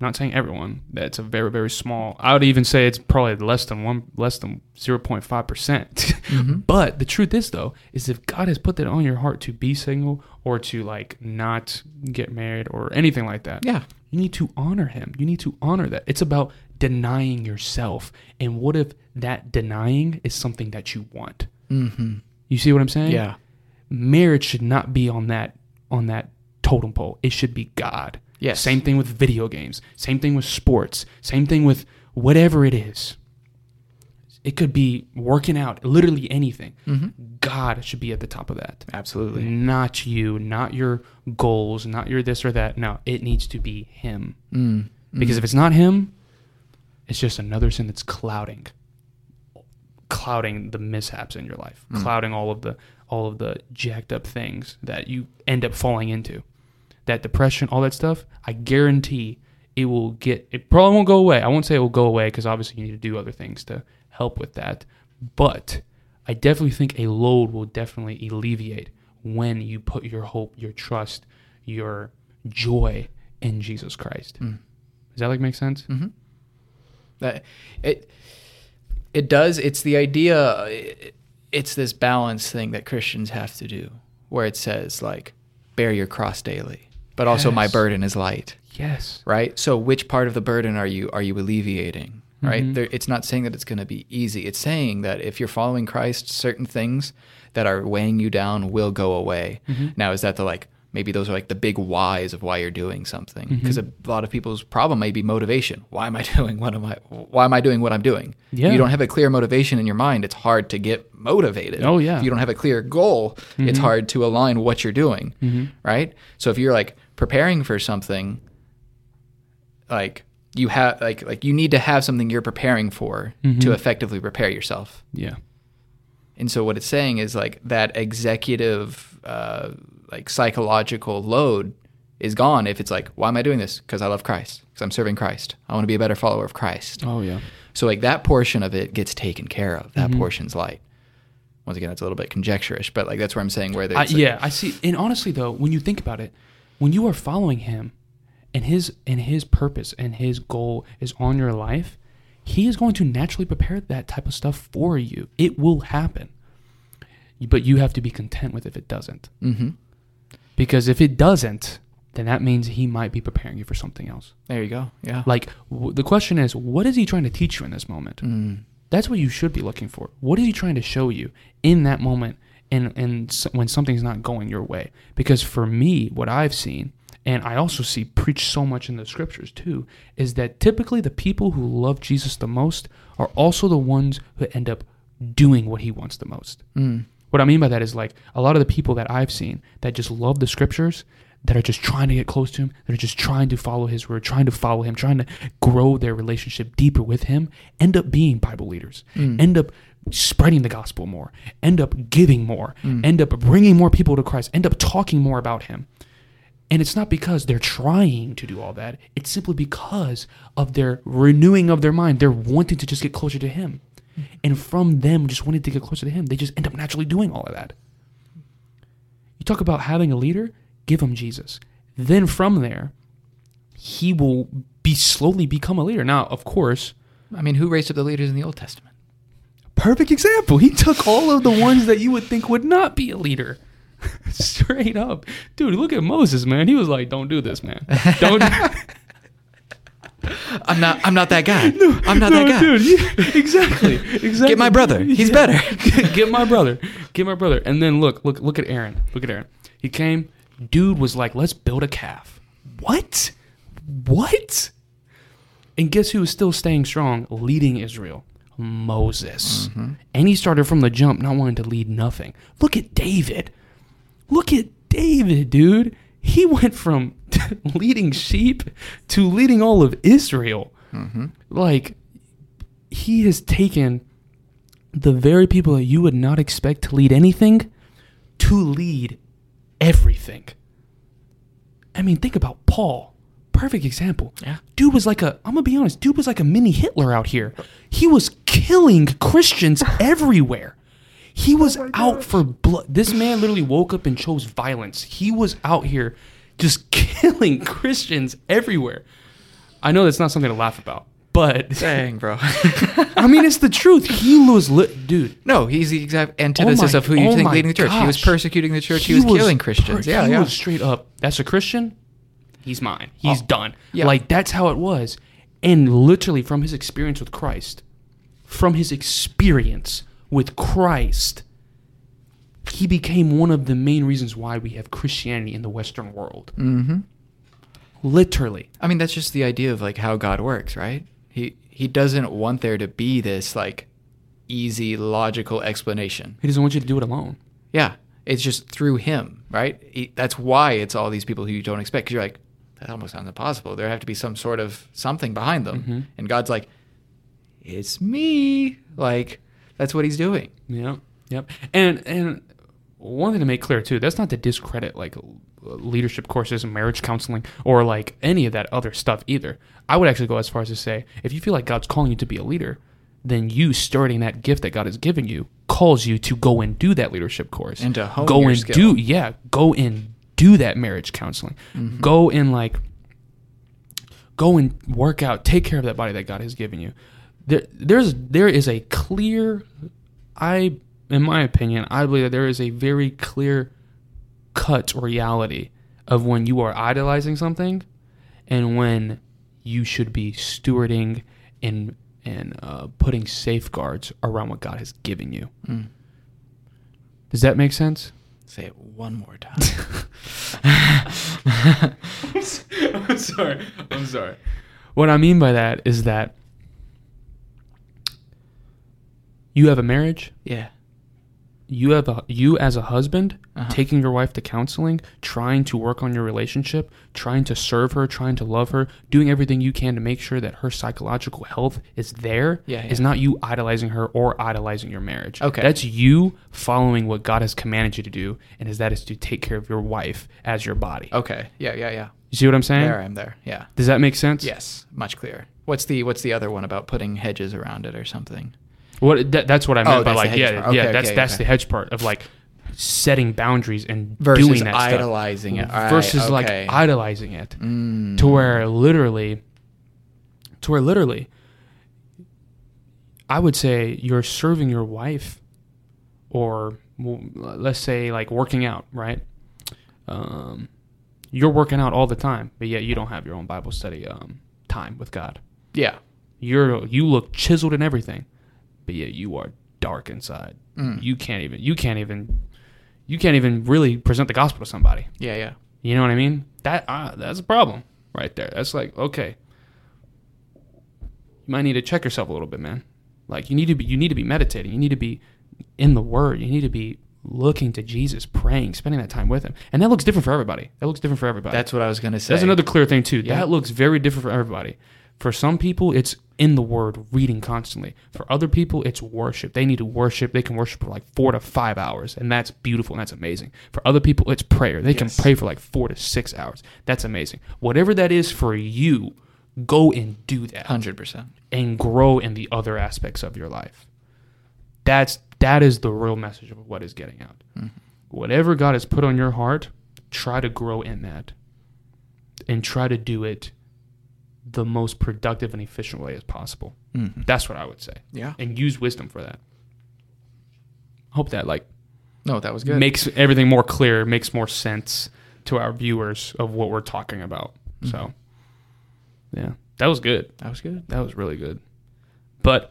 Speaker 1: not saying everyone, that's a very very small. I would even say it's probably less than one less than 0.5%. percent
Speaker 2: Mhm.
Speaker 1: But the truth is, though, is if God has put that on your heart to be single or to like not get married or anything like that,
Speaker 2: Yeah.
Speaker 1: you need to honor Him. You need to honor that. It's about denying yourself. And what if that denying is something that you want?
Speaker 2: Mm-hmm.
Speaker 1: You see what I'm saying?
Speaker 2: Yeah.
Speaker 1: Marriage should not be on that on that totem pole. It should be God.
Speaker 2: Yes.
Speaker 1: Same thing with video games. Same thing with sports. Same thing with whatever it is. It could be working out, literally anything.
Speaker 2: Mm-hmm.
Speaker 1: God should be at the top of that.
Speaker 2: Absolutely.
Speaker 1: Not you, not your goals, not your this or that. No, it needs to be Him.
Speaker 2: Mm.
Speaker 1: Because if it's not Him, it's just another sin that's clouding, clouding the mishaps in your life,
Speaker 2: Mm.
Speaker 1: clouding all of the all of the jacked up things that you end up falling into. That depression, all that stuff, I guarantee it will get. It probably won't go away. I won't say it will go away because obviously you need to do other things to help with that. But I definitely think a load will definitely alleviate when you put your hope, your trust, your joy in Jesus Christ.
Speaker 2: Mm.
Speaker 1: Does that like make sense?
Speaker 2: That it it does. It's the idea. it- It's this balance thing that Christians have to do, where it says like, bear your cross daily, but also my burden is light.
Speaker 1: Yes.
Speaker 2: Right. So which part of the burden are you are you alleviating? Right.
Speaker 1: Mhm.
Speaker 2: There, it's not saying that it's going to be easy. It's saying that if you're following Christ, certain things that are weighing you down will go away.
Speaker 1: Mhm.
Speaker 2: Now, is that the like maybe those are like the big whys of why you're doing something? Because a lot of people's problem may be motivation. Why am I doing what am I? Why am I doing what I'm doing?
Speaker 1: Yeah.
Speaker 2: If you don't have a clear motivation in your mind, it's hard to get motivated.
Speaker 1: Oh, yeah.
Speaker 2: If you don't have a clear goal, it's
Speaker 1: Mhm.
Speaker 2: hard to align what you're doing.
Speaker 1: Mhm.
Speaker 2: Right. So if you're like preparing for something, like you have like like you need to have something you're preparing for
Speaker 1: Mhm.
Speaker 2: to effectively prepare yourself.
Speaker 1: Yeah.
Speaker 2: And so what it's saying is like that executive, uh, like psychological load is gone if it's like, why am I doing this? Because I love Christ. Because I'm serving Christ. I want to be a better follower of Christ.
Speaker 1: Oh yeah.
Speaker 2: So like that portion of it gets taken care of. That
Speaker 1: Mhm.
Speaker 2: portion's light. Once again, that's a little bit conjecturish, but like that's where I'm saying where
Speaker 1: I,
Speaker 2: there's
Speaker 1: yeah, I see. And honestly, though, when you think about it, when you are following him, and his and his purpose and his goal is on your life, he is going to naturally prepare that type of stuff for you. It will happen, but you have to be content with if it doesn't.
Speaker 2: hmm
Speaker 1: Because if it doesn't, then that means he might be preparing you for something else.
Speaker 2: There you go. Yeah.
Speaker 1: Like w- the question is, what is he trying to teach you in this moment?
Speaker 2: Mm.
Speaker 1: That's what you should be looking for. What is he trying to show you in that moment and and s- when something's not going your way? Because for me, what I've seen and I also see preached so much in the scriptures too is that typically the people who love Jesus the most are also the ones who end up doing what he wants the most.
Speaker 2: Mm.
Speaker 1: What I mean by that is like a lot of the people that I've seen that just love the scriptures, that are just trying to get close to him, that are just trying to follow his word, trying to follow him, trying to grow their relationship deeper with him, end up being Bible leaders,
Speaker 2: Mm.
Speaker 1: end up spreading the gospel more, end up giving more,
Speaker 2: Mm.
Speaker 1: end up bringing more people to Christ, end up talking more about him. And it's not because they're trying to do all that. It's simply because of their renewing of their mind. They're wanting to just get closer to Him. And from them just wanting to get closer to Him, they just end up naturally doing all of that. You talk about having a leader, give him Jesus. Then from there, he will be slowly become a leader. Now, of course,
Speaker 2: I mean, who raised up the leaders in the Old Testament?
Speaker 1: perfect example. He took all of the ones that you would think would not be a leader. Straight up. Dude, look at Moses, man. He was like, don't do this, man. Don't.
Speaker 2: I'm not. I'm not that guy. I'm not
Speaker 1: No,
Speaker 2: that guy.
Speaker 1: Dude, yeah, exactly. Exactly.
Speaker 2: Get my brother. He's
Speaker 1: Yeah.
Speaker 2: better.
Speaker 1: get, get my brother. Get my brother. And then look, look, look at Aaron. Look at Aaron. He came. Dude was like, let's build a calf. What? What? And guess who is still staying strong, leading Israel? Moses. Mm-hmm. And he started from the jump, not wanting to lead nothing. Look at David. Look at David, dude. He went from leading sheep to leading all of Israel.
Speaker 2: Mm-hmm.
Speaker 1: Like, he has taken the very people that you would not expect to lead anything to lead everything. I mean, think about Paul. Perfect example.
Speaker 2: Yeah.
Speaker 1: Dude was like a, I'm gonna be honest, dude was like a mini Hitler out here. He was killing Christians everywhere. He was oh out for blood. This man literally woke up and chose violence. He was out here just killing Christians everywhere. I know that's not something to laugh about, but
Speaker 2: Dang, bro.
Speaker 1: I mean, it's the truth. He was lit, dude.
Speaker 2: no, he's the exact antithesis
Speaker 1: my-
Speaker 2: of who you
Speaker 1: oh
Speaker 2: think leading the church. He was persecuting the church. He, was, killing Christians.
Speaker 1: per-
Speaker 2: yeah,
Speaker 1: he
Speaker 2: yeah.
Speaker 1: was straight up. That's a Christian. He's mine. He's
Speaker 2: Oh,
Speaker 1: done.
Speaker 2: yeah.
Speaker 1: Like that's how it was, and literally from his experience with Christ, from his experience with Christ, he became one of the main reasons why we have Christianity in the Western world.
Speaker 2: mm-hmm.
Speaker 1: Literally.
Speaker 2: I mean, that's just the idea of like how God works, right? He he doesn't want there to be this like easy logical explanation.
Speaker 1: He doesn't want you to do it alone.
Speaker 2: Yeah, it's just through him, right? He, that's why it's all these people who you don't expect. Because you're like, that almost sounds impossible. There have to be some sort of something behind them,
Speaker 1: Mhm.
Speaker 2: and God's like, it's me. Like that's what He's doing.
Speaker 1: Yep. Yep. And and one thing to make clear too, that's not to discredit like leadership courses and marriage counseling or like any of that other stuff either. I would actually go as far as to say, if you feel like God's calling you to be a leader, then you starting that gift that God has given you calls you to go and do that leadership course.
Speaker 2: And to hone
Speaker 1: go
Speaker 2: your
Speaker 1: and
Speaker 2: skill.
Speaker 1: do yeah, go and do that marriage counseling.
Speaker 2: Mhm.
Speaker 1: Go and like go and work out, take care of that body that God has given you. There there's there is a clear I in my opinion, I believe that there is a very clear cut reality of when you are idolizing something and when you should be stewarding and and uh, putting safeguards around what God has given you.
Speaker 2: Mm.
Speaker 1: Does that make sense?
Speaker 2: Say it one more time.
Speaker 1: I'm sorry. I'm sorry. What I mean by that is that you have a marriage,
Speaker 2: yeah.
Speaker 1: you have a you as a husband
Speaker 2: Uh-huh.
Speaker 1: taking your wife to counseling, trying to work on your relationship, trying to serve her, trying to love her, doing everything you can to make sure that her psychological health is there.
Speaker 2: Yeah,
Speaker 1: Is
Speaker 2: yeah.
Speaker 1: not you idolizing her or idolizing your marriage.
Speaker 2: Okay.
Speaker 1: That's you following what God has commanded you to do, and is that is to take care of your wife as your body.
Speaker 2: Okay. Yeah, yeah, yeah.
Speaker 1: You see what I'm saying?
Speaker 2: There I'm there. Yeah.
Speaker 1: Does that make sense?
Speaker 2: Yes, much clearer. What's the what's the other one about putting hedges around it or something?
Speaker 1: What that, that's what I meant
Speaker 2: Oh,
Speaker 1: by like yeah
Speaker 2: part.
Speaker 1: yeah
Speaker 2: Okay,
Speaker 1: that's
Speaker 2: okay,
Speaker 1: that's
Speaker 2: okay.
Speaker 1: the hedge part of like setting boundaries and
Speaker 2: Versus
Speaker 1: doing that stuff.
Speaker 2: idolizing it. All right,
Speaker 1: versus like idolizing it
Speaker 2: Mm.
Speaker 1: to where literally to where literally I would say you're serving your wife or let's say like working out right um, you're working out all the time but yet you don't have your own Bible study um, time with God
Speaker 2: Yeah.
Speaker 1: you're you look chiseled and everything, but yet you are dark inside.
Speaker 2: Mm.
Speaker 1: You can't even you can't even you can't even really present the gospel to somebody.
Speaker 2: Yeah, yeah.
Speaker 1: You know what I mean? That uh, that's a problem right there. That's like okay, you might need to check yourself a little bit, man. Like you need to be you need to be meditating. You need to be in the Word. You need to be looking to Jesus, praying, spending that time with Him, and that looks different for everybody. That looks different for everybody.
Speaker 2: That's what I was gonna say.
Speaker 1: That's another clear thing too.
Speaker 2: Yeah.
Speaker 1: That looks very different for everybody. For some people, it's in the Word, reading constantly. For other people, it's worship. They need to worship. They can worship for like four to five hours, and that's beautiful and that's amazing. For other people, it's prayer. They can pray for like four to six hours. That's amazing. Whatever that is for you, go and do that
Speaker 2: hundred percent.
Speaker 1: and grow in the other aspects of your life. That's that is the real message of what is getting out.
Speaker 2: Mhm.
Speaker 1: Whatever God has put on your heart, try to grow in that. And try to do it the most productive and efficient way as possible.
Speaker 2: Mm-hmm.
Speaker 1: That's what I would say.
Speaker 2: Yeah.
Speaker 1: And use wisdom for that. Hope that like
Speaker 2: No, that was good.
Speaker 1: makes everything more clear, makes more sense to our viewers of what we're talking about.
Speaker 2: Mhm.
Speaker 1: So yeah. That was good.
Speaker 2: that was good.
Speaker 1: That was really good. But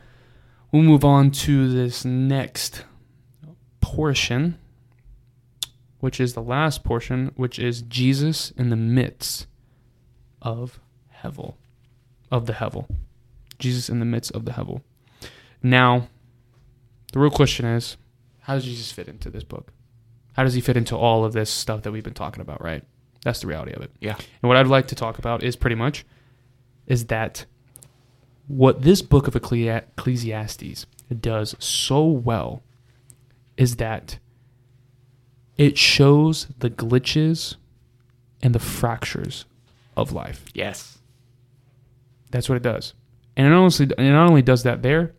Speaker 1: we'll move on to this next portion, which is the last portion, which is Jesus in the midst of Hevel, of the Hevel. Jesus in the midst of the Hevel. Now, the real question is, how does Jesus fit into this book? How does he fit into all of this stuff that we've been talking about, right? That's the reality of it.
Speaker 2: Yeah.
Speaker 1: And what I'd like to talk about is pretty much is that what this book of Ecclesiastes does so well is that it shows the glitches and the fractures of life.
Speaker 2: Yes.
Speaker 1: That's what it does. And it honestly it not only does that there,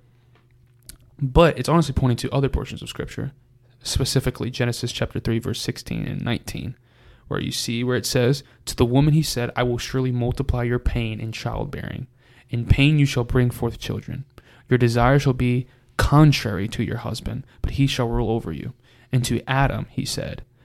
Speaker 1: but it's honestly pointing to other portions of scripture, specifically Genesis chapter 3 verse 16 and 19, where you see where it says, "To the woman he said, I will surely multiply your pain in childbearing. In pain you shall bring forth children. Your desire shall be contrary to your husband, but he shall rule over you." And to Adam he said,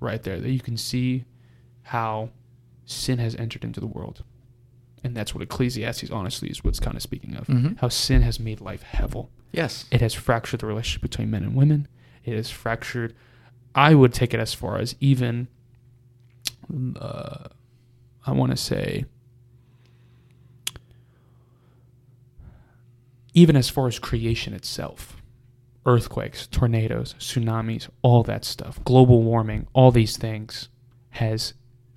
Speaker 1: right there, that you can see how sin has entered into the world. And that's what Ecclesiastes honestly is what's kind of speaking of.
Speaker 2: Mhm.
Speaker 1: How sin has made life hevel.
Speaker 2: Yes.
Speaker 1: It has fractured the relationship between men and women. It has fractured, I would take it as far as even, uh, I want to say, even as far as creation itself earthquakes, tornadoes, tsunamis, all that stuff, global warming, all these things has,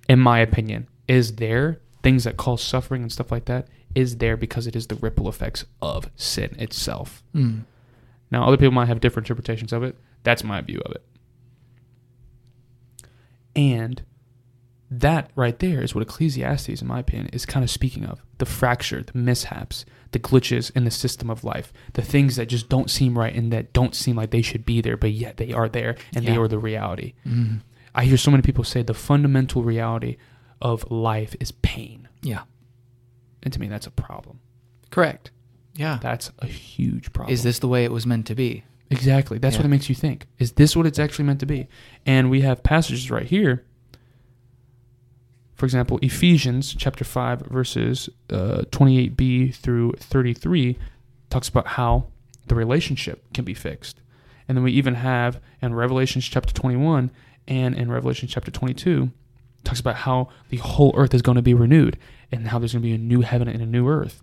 Speaker 1: in my opinion, is there things that cause suffering and stuff like that is there because it is the ripple effects of sin itself.
Speaker 2: Mm.
Speaker 1: Now, other people might have different interpretations of it. That's my view of it. And that right there is what Ecclesiastes, in my opinion, is kind of speaking of the fracture, the mishaps, the glitches in the system of life, the things that just don't seem right and that don't seem like they should be there, but yet they are there and they are the reality.
Speaker 2: Mm.
Speaker 1: I hear so many people say the fundamental reality of life is pain.
Speaker 2: Yeah.
Speaker 1: And to me, that's a problem.
Speaker 2: Correct. Yeah.
Speaker 1: That's a huge problem.
Speaker 2: Is this the way it was meant to be?
Speaker 1: Exactly. That's what it makes you think. Is this what it's actually meant to be? And we have passages right here. For example, Ephesians chapter 5, verses uh, 28b through 33 talks about how the relationship can be fixed. And then we even have in Revelations chapter 21 and in Revelation chapter 22 talks about how the whole earth is going to be renewed and how there's going to be a new heaven and a new earth.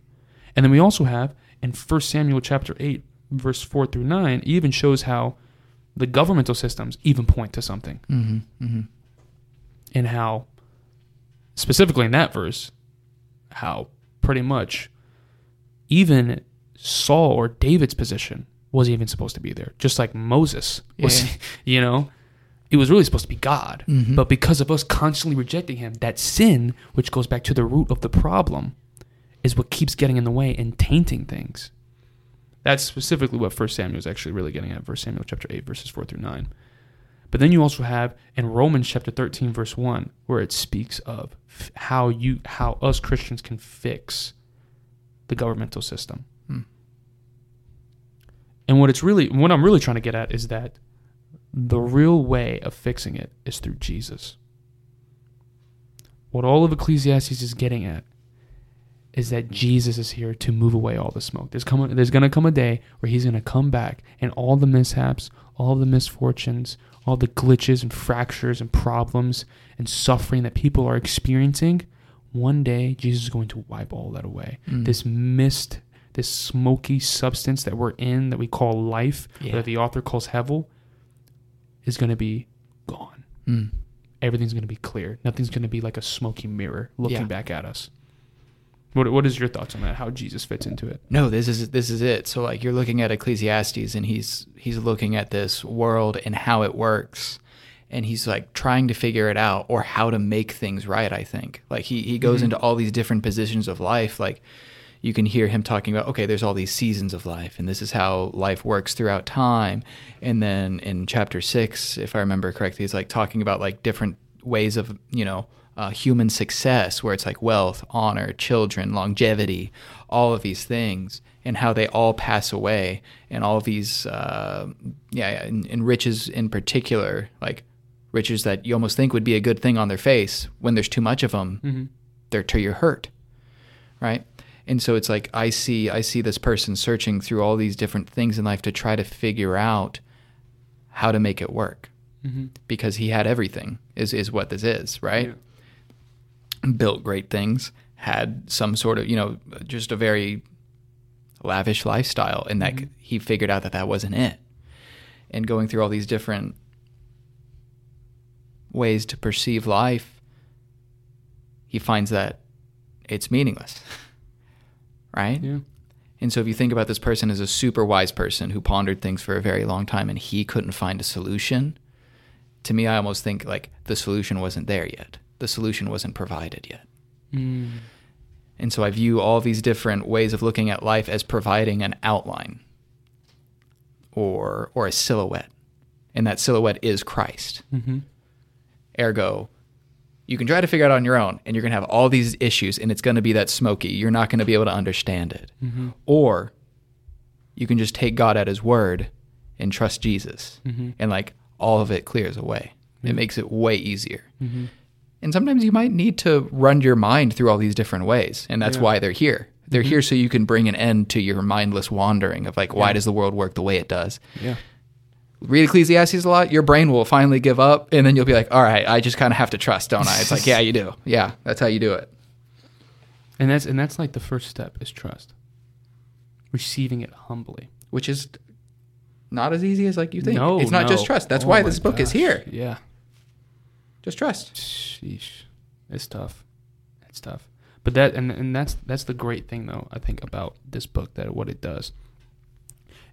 Speaker 1: And then we also have in 1 Samuel chapter 8 verse 4 through 9 it even shows how the governmental systems even point to something
Speaker 2: Mm-hmm. Mm-hmm.
Speaker 1: and how specifically in that verse how pretty much even Saul or David's position wasn't even supposed to be there just like Moses was
Speaker 2: Yeah.
Speaker 1: you know it was really supposed to be God
Speaker 2: Mhm.
Speaker 1: but because of us constantly rejecting him that sin which goes back to the root of the problem is what keeps getting in the way and tainting things that's specifically what First Samuel is actually really getting at. First Samuel chapter eight, verses four through nine. But then you also have in Romans chapter thirteen, verse one, where it speaks of f- how you how us Christians can fix the governmental system.
Speaker 2: Hmm.
Speaker 1: And what it's really what I'm really trying to get at is that the real way of fixing it is through Jesus. What all of Ecclesiastes is getting at is that Jesus is here to move away all the smoke. There's come there's going to come a day where he's going to come back and all the mishaps, all the misfortunes, all the glitches and fractures and problems and suffering that people are experiencing, one day Jesus is going to wipe all that away.
Speaker 2: Mm.
Speaker 1: This mist, this smoky substance that we're in that we call life,
Speaker 2: Yeah.
Speaker 1: that the author calls hevel, is going to be gone.
Speaker 2: Mm.
Speaker 1: Everything's going to be clear. Nothing's going to be like a smoky mirror looking
Speaker 2: Yeah.
Speaker 1: back at us. What what is your thoughts on that? How Jesus fits into it?
Speaker 2: No, this is this is it. So like you're looking at Ecclesiastes and he's he's looking at this world and how it works and he's like trying to figure it out or how to make things right, I think. Like he he goes
Speaker 1: Mhm.
Speaker 2: into all these different positions of life like you can hear him talking about okay, there's all these seasons of life and this is how life works throughout time. And then in chapter 6, if I remember correctly, he's like talking about like different ways of, you know, uh, human success, where it's like wealth, honor, children, longevity, all of these things, and how they all pass away, and all of these, uh, yeah, yeah, and, and riches in particular, like riches that you almost think would be a good thing on their face, when there's too much of them,
Speaker 1: Mm-hmm.
Speaker 2: they're to your hurt, right? And so it's like I see I see this person searching through all these different things in life to try to figure out how to make it work
Speaker 1: Mm-hmm.
Speaker 2: because he had everything is is what this is, right? Built great things, had some sort of, you know, just a very lavish lifestyle, and that
Speaker 1: Mhm.
Speaker 2: he figured out that that wasn't it. And going through all these different ways to perceive life, he finds that it's meaningless, right?
Speaker 1: Yeah.
Speaker 2: And so if you think about this person as a super wise person who pondered things for a very long time and he couldn't find a solution, to me, I almost think like the solution wasn't there yet. The solution wasn't provided yet.
Speaker 1: Mm.
Speaker 2: And so I view all these different ways of looking at life as providing an outline or or a silhouette. And that silhouette is Christ.
Speaker 1: Mm-hmm.
Speaker 2: Ergo, you can try to figure it out on your own and you're going to have all these issues and it's going to be that smoky. You're not going to be able to understand it.
Speaker 1: Mm-hmm.
Speaker 2: Or you can just take God at his word and trust Jesus.
Speaker 1: Mm-hmm.
Speaker 2: And like all of it clears away. It makes it way easier.
Speaker 1: Mm-hmm.
Speaker 2: And sometimes you might need to run your mind through all these different ways. And that's
Speaker 1: Yeah.
Speaker 2: why they're here. They're
Speaker 1: Mhm.
Speaker 2: here so you can bring an end to your mindless wandering of like, why
Speaker 1: Yeah.
Speaker 2: does the world work the way it does?
Speaker 1: Yeah.
Speaker 2: Read Ecclesiastes a lot, your brain will finally give up. And then you'll be like, all right, I just kind of have to trust, don't I? It's like, yeah, you do. Yeah, that's how you do it.
Speaker 1: And that's and that's like the first step is trust. Receiving it humbly.
Speaker 2: Which is not as easy as like you think.
Speaker 1: No,
Speaker 2: it's not
Speaker 1: no.
Speaker 2: just trust. That's
Speaker 1: Oh
Speaker 2: why this book is here.
Speaker 1: Yeah.
Speaker 2: Just trust.
Speaker 1: Sheesh, it's tough. It's tough. But that and and that's that's the great thing though I think about this book that what it does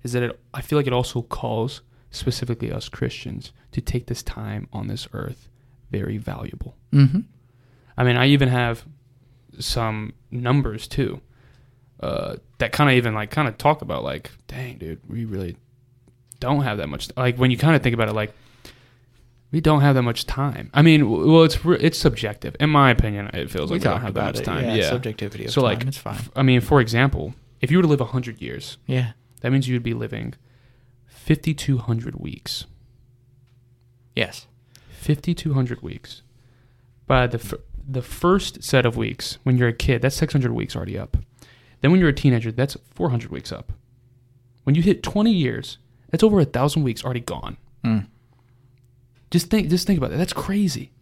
Speaker 1: is that it I feel like it also calls specifically us Christians to take this time on this earth very valuable.
Speaker 2: Mm-hmm.
Speaker 1: I mean, I even have some numbers too uh, that kind of even like kind of talk about like, dang, dude, we really don't have that much. Like when you kind of think about it, like we don't have that much time. I mean, w- well, it's re- it's subjective. In my opinion, it feels like we, don't have that much time.
Speaker 2: Yeah,
Speaker 1: Yeah.
Speaker 2: subjectivity
Speaker 1: So,
Speaker 2: time.
Speaker 1: like,
Speaker 2: it's fine.
Speaker 1: I mean, for example, if you were to live hundred years,
Speaker 2: Yeah.
Speaker 1: that means you would be living fifty two hundred weeks.
Speaker 2: Yes.
Speaker 1: 5200 weeks by the f- the first set of weeks when you're a kid that's 600 weeks already up then when you're a teenager that's 400 weeks up when you hit 20 years that's over a thousand weeks already gone
Speaker 2: Mm.
Speaker 1: Just think just think about that. That's crazy.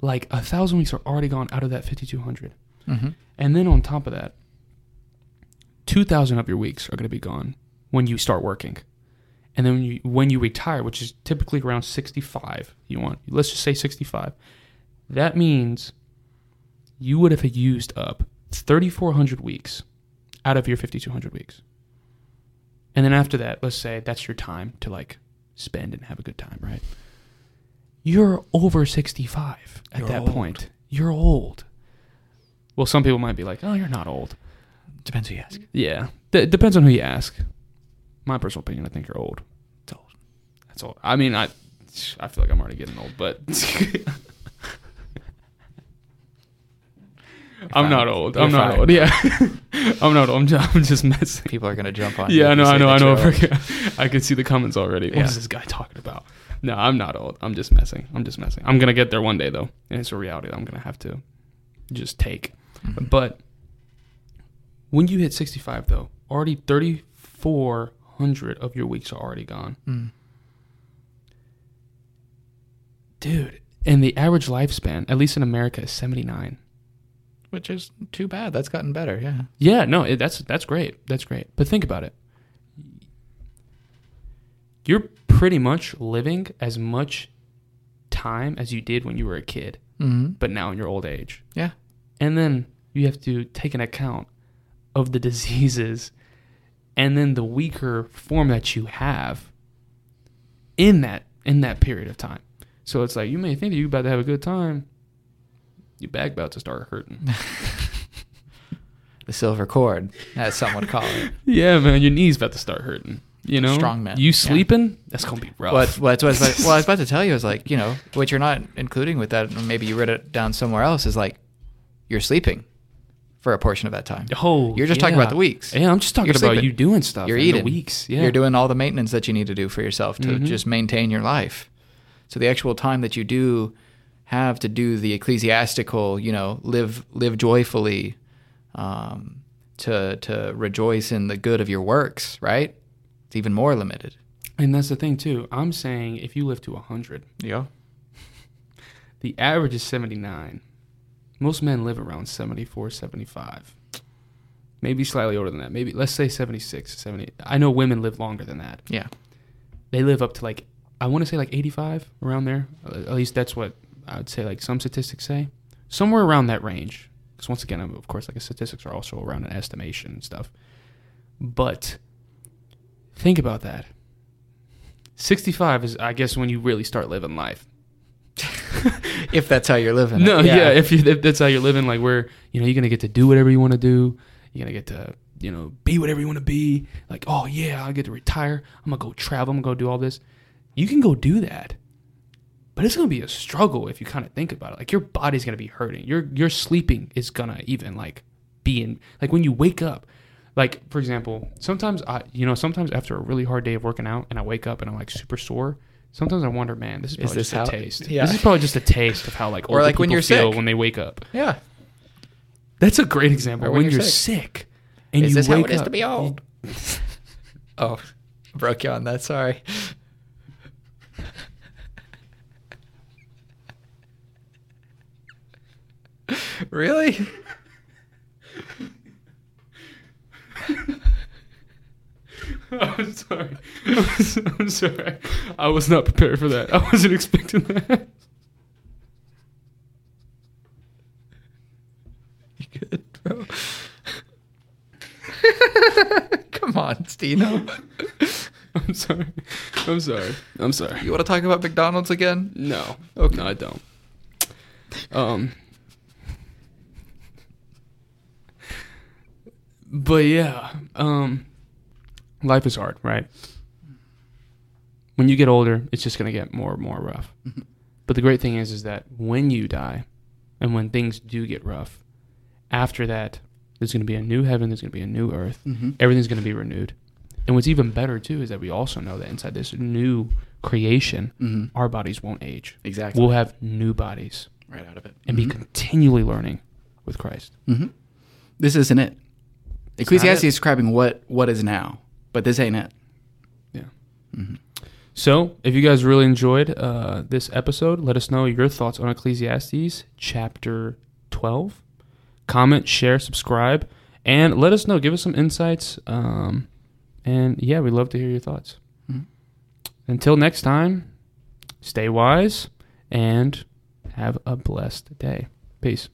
Speaker 1: Like a thousand weeks are already gone out of that 5200
Speaker 2: Mm-hmm.
Speaker 1: and then on top of that 2000 of your weeks are going to be gone when you start working. And then when you, when you retire which is typically around 65 you want let's just say 65 that means you would have used up 3400 weeks out of your 5200 weeks. And then after that let's say that's your time to like spend and have a good time right? You're over 65 at
Speaker 2: You're
Speaker 1: that
Speaker 2: old.
Speaker 1: point. You're old. Well some people might be like oh you're not old.
Speaker 2: Depends who you ask.
Speaker 1: yeah. D- depends on who you ask. My personal opinion i think you're old.
Speaker 2: It's old.
Speaker 1: that's all. I mean i i feel like i'm already getting old but i'm not old
Speaker 2: You're
Speaker 1: i'm not
Speaker 2: fine.
Speaker 1: old yeah i'm not old i'm just, I'm just messing
Speaker 2: People are gonna jump on. you
Speaker 1: yeah, I know, I know, I know. I can see the comments already. What
Speaker 2: Yeah.
Speaker 1: is this guy talking about? No, I'm not old. I'm just messing. I'm just messing. I'm gonna get there one day though, and it's a reality that I'm gonna have to just take.
Speaker 2: Mhm.
Speaker 1: But when you hit 65 though, already 3,400 of your weeks are already gone,
Speaker 2: Mm.
Speaker 1: dude. And the average lifespan, at least in America, is 79.
Speaker 2: Which is too bad. That's gotten better. Yeah.
Speaker 1: Yeah, no, it, that's that's great. That's great. But think about it. You're pretty much living as much time as you did when you were a kid,
Speaker 2: Mm-hmm.
Speaker 1: but now in your old age.
Speaker 2: Yeah.
Speaker 1: And then you have to take an account of the diseases and then the weaker form that you have in that in that period of time. So it's like you may think that you're about to have a good time. Your back about to start hurting.
Speaker 2: The silver cord, as some would call it.
Speaker 1: Yeah, man, your knees about to start hurting. You know,
Speaker 2: Strong man,
Speaker 1: You
Speaker 2: yeah.
Speaker 1: sleeping? That's gonna be rough.
Speaker 2: What, what, what I was about, well, I was about to tell you is like, you know, what you're not including with that, or maybe you wrote it down somewhere else, is like you're sleeping for a portion of that time.
Speaker 1: Oh,
Speaker 2: You're just talking about the weeks.
Speaker 1: Yeah, I'm just talking
Speaker 2: You're
Speaker 1: about
Speaker 2: sleeping.
Speaker 1: you doing stuff.
Speaker 2: You're
Speaker 1: in
Speaker 2: eating.
Speaker 1: the weeks. Yeah,
Speaker 2: You're doing all the maintenance that you need to do for yourself to
Speaker 1: Mhm.
Speaker 2: just maintain your life. So the actual time that you do have to do the ecclesiastical, you know, live live joyfully, um, to to rejoice in the good of your works, right? It's even more limited.
Speaker 1: and that's the thing too. I'm saying if you live to 100,
Speaker 2: Yeah.
Speaker 1: the average is 79. Most men live around 74, 75. Maybe slightly older than that. Maybe let's say 76, 70. I know women live longer than that.
Speaker 2: Yeah.
Speaker 1: They live up to like I want to say like 85 around there. At least that's what I would say like some statistics say. Somewhere around that range. Cuz once again, of course, like statistics are also around an estimation and stuff. But think about that. 65 is I guess when you really start living life.
Speaker 2: If that's how you're living.
Speaker 1: No, yeah. if you if that's how you're living, like where you know you're gonna get to do whatever you want to do, you're gonna get to you know be whatever you want to be. Like, oh yeah, I get to retire. I'm gonna go travel. I'm gonna go do all this. You can go do that, but it's gonna be a struggle if you kind of think about it. Like your body's gonna be hurting. Your your sleeping is gonna even like be in like when you wake up. Like for example, sometimes I you know sometimes after a really hard day of working out and I wake up and I'm like super sore. Sometimes I wonder, man, this is probably
Speaker 2: this
Speaker 1: just a taste.
Speaker 2: yeah.
Speaker 1: This is probably just a taste of how like
Speaker 2: Or like when
Speaker 1: people
Speaker 2: you're
Speaker 1: feel
Speaker 2: sick.
Speaker 1: when they wake up.
Speaker 2: Yeah.
Speaker 1: That's a great example.
Speaker 2: Or
Speaker 1: When,
Speaker 2: when
Speaker 1: you're
Speaker 2: you're
Speaker 1: sick, and
Speaker 2: is
Speaker 1: you
Speaker 2: this how
Speaker 1: wake
Speaker 2: it is
Speaker 1: up,
Speaker 2: to be old? oh, broke you on that. Sorry. really?
Speaker 1: I'm sorry. I'm sorry. I was not prepared for that. I wasn't expecting that. You good, bro?
Speaker 2: Come on, Stino.
Speaker 1: I'm sorry. I'm sorry. I'm sorry.
Speaker 2: You want to talk about McDonald's again?
Speaker 1: No.
Speaker 2: Okay.
Speaker 1: No, I don't. Um. But yeah, um, life is hard, right? When you get older, it's just gonna get more and more rough. But the great thing is, is that when you die, and when things do get rough, after that, there's gonna be a new heaven. There's gonna be a new earth.
Speaker 2: Mm-hmm.
Speaker 1: Everything's gonna be renewed. And what's even better too is that we also know that inside this new creation,
Speaker 2: Mm-hmm.
Speaker 1: our bodies won't age.
Speaker 2: Exactly.
Speaker 1: We'll have new bodies
Speaker 2: right out of it.
Speaker 1: and be continually learning with Christ.
Speaker 2: hmm This isn't it. Ecclesiastes is describing what what is now, but this ain't it. Yeah.
Speaker 1: So, if you guys really enjoyed uh, this episode, let us know your thoughts on Ecclesiastes chapter 12. Comment, share, subscribe, and let us know. Give us some insights. Um, and yeah, we'd love to hear your thoughts.
Speaker 2: Mhm.
Speaker 1: Until next time, stay wise and have a blessed day. Peace.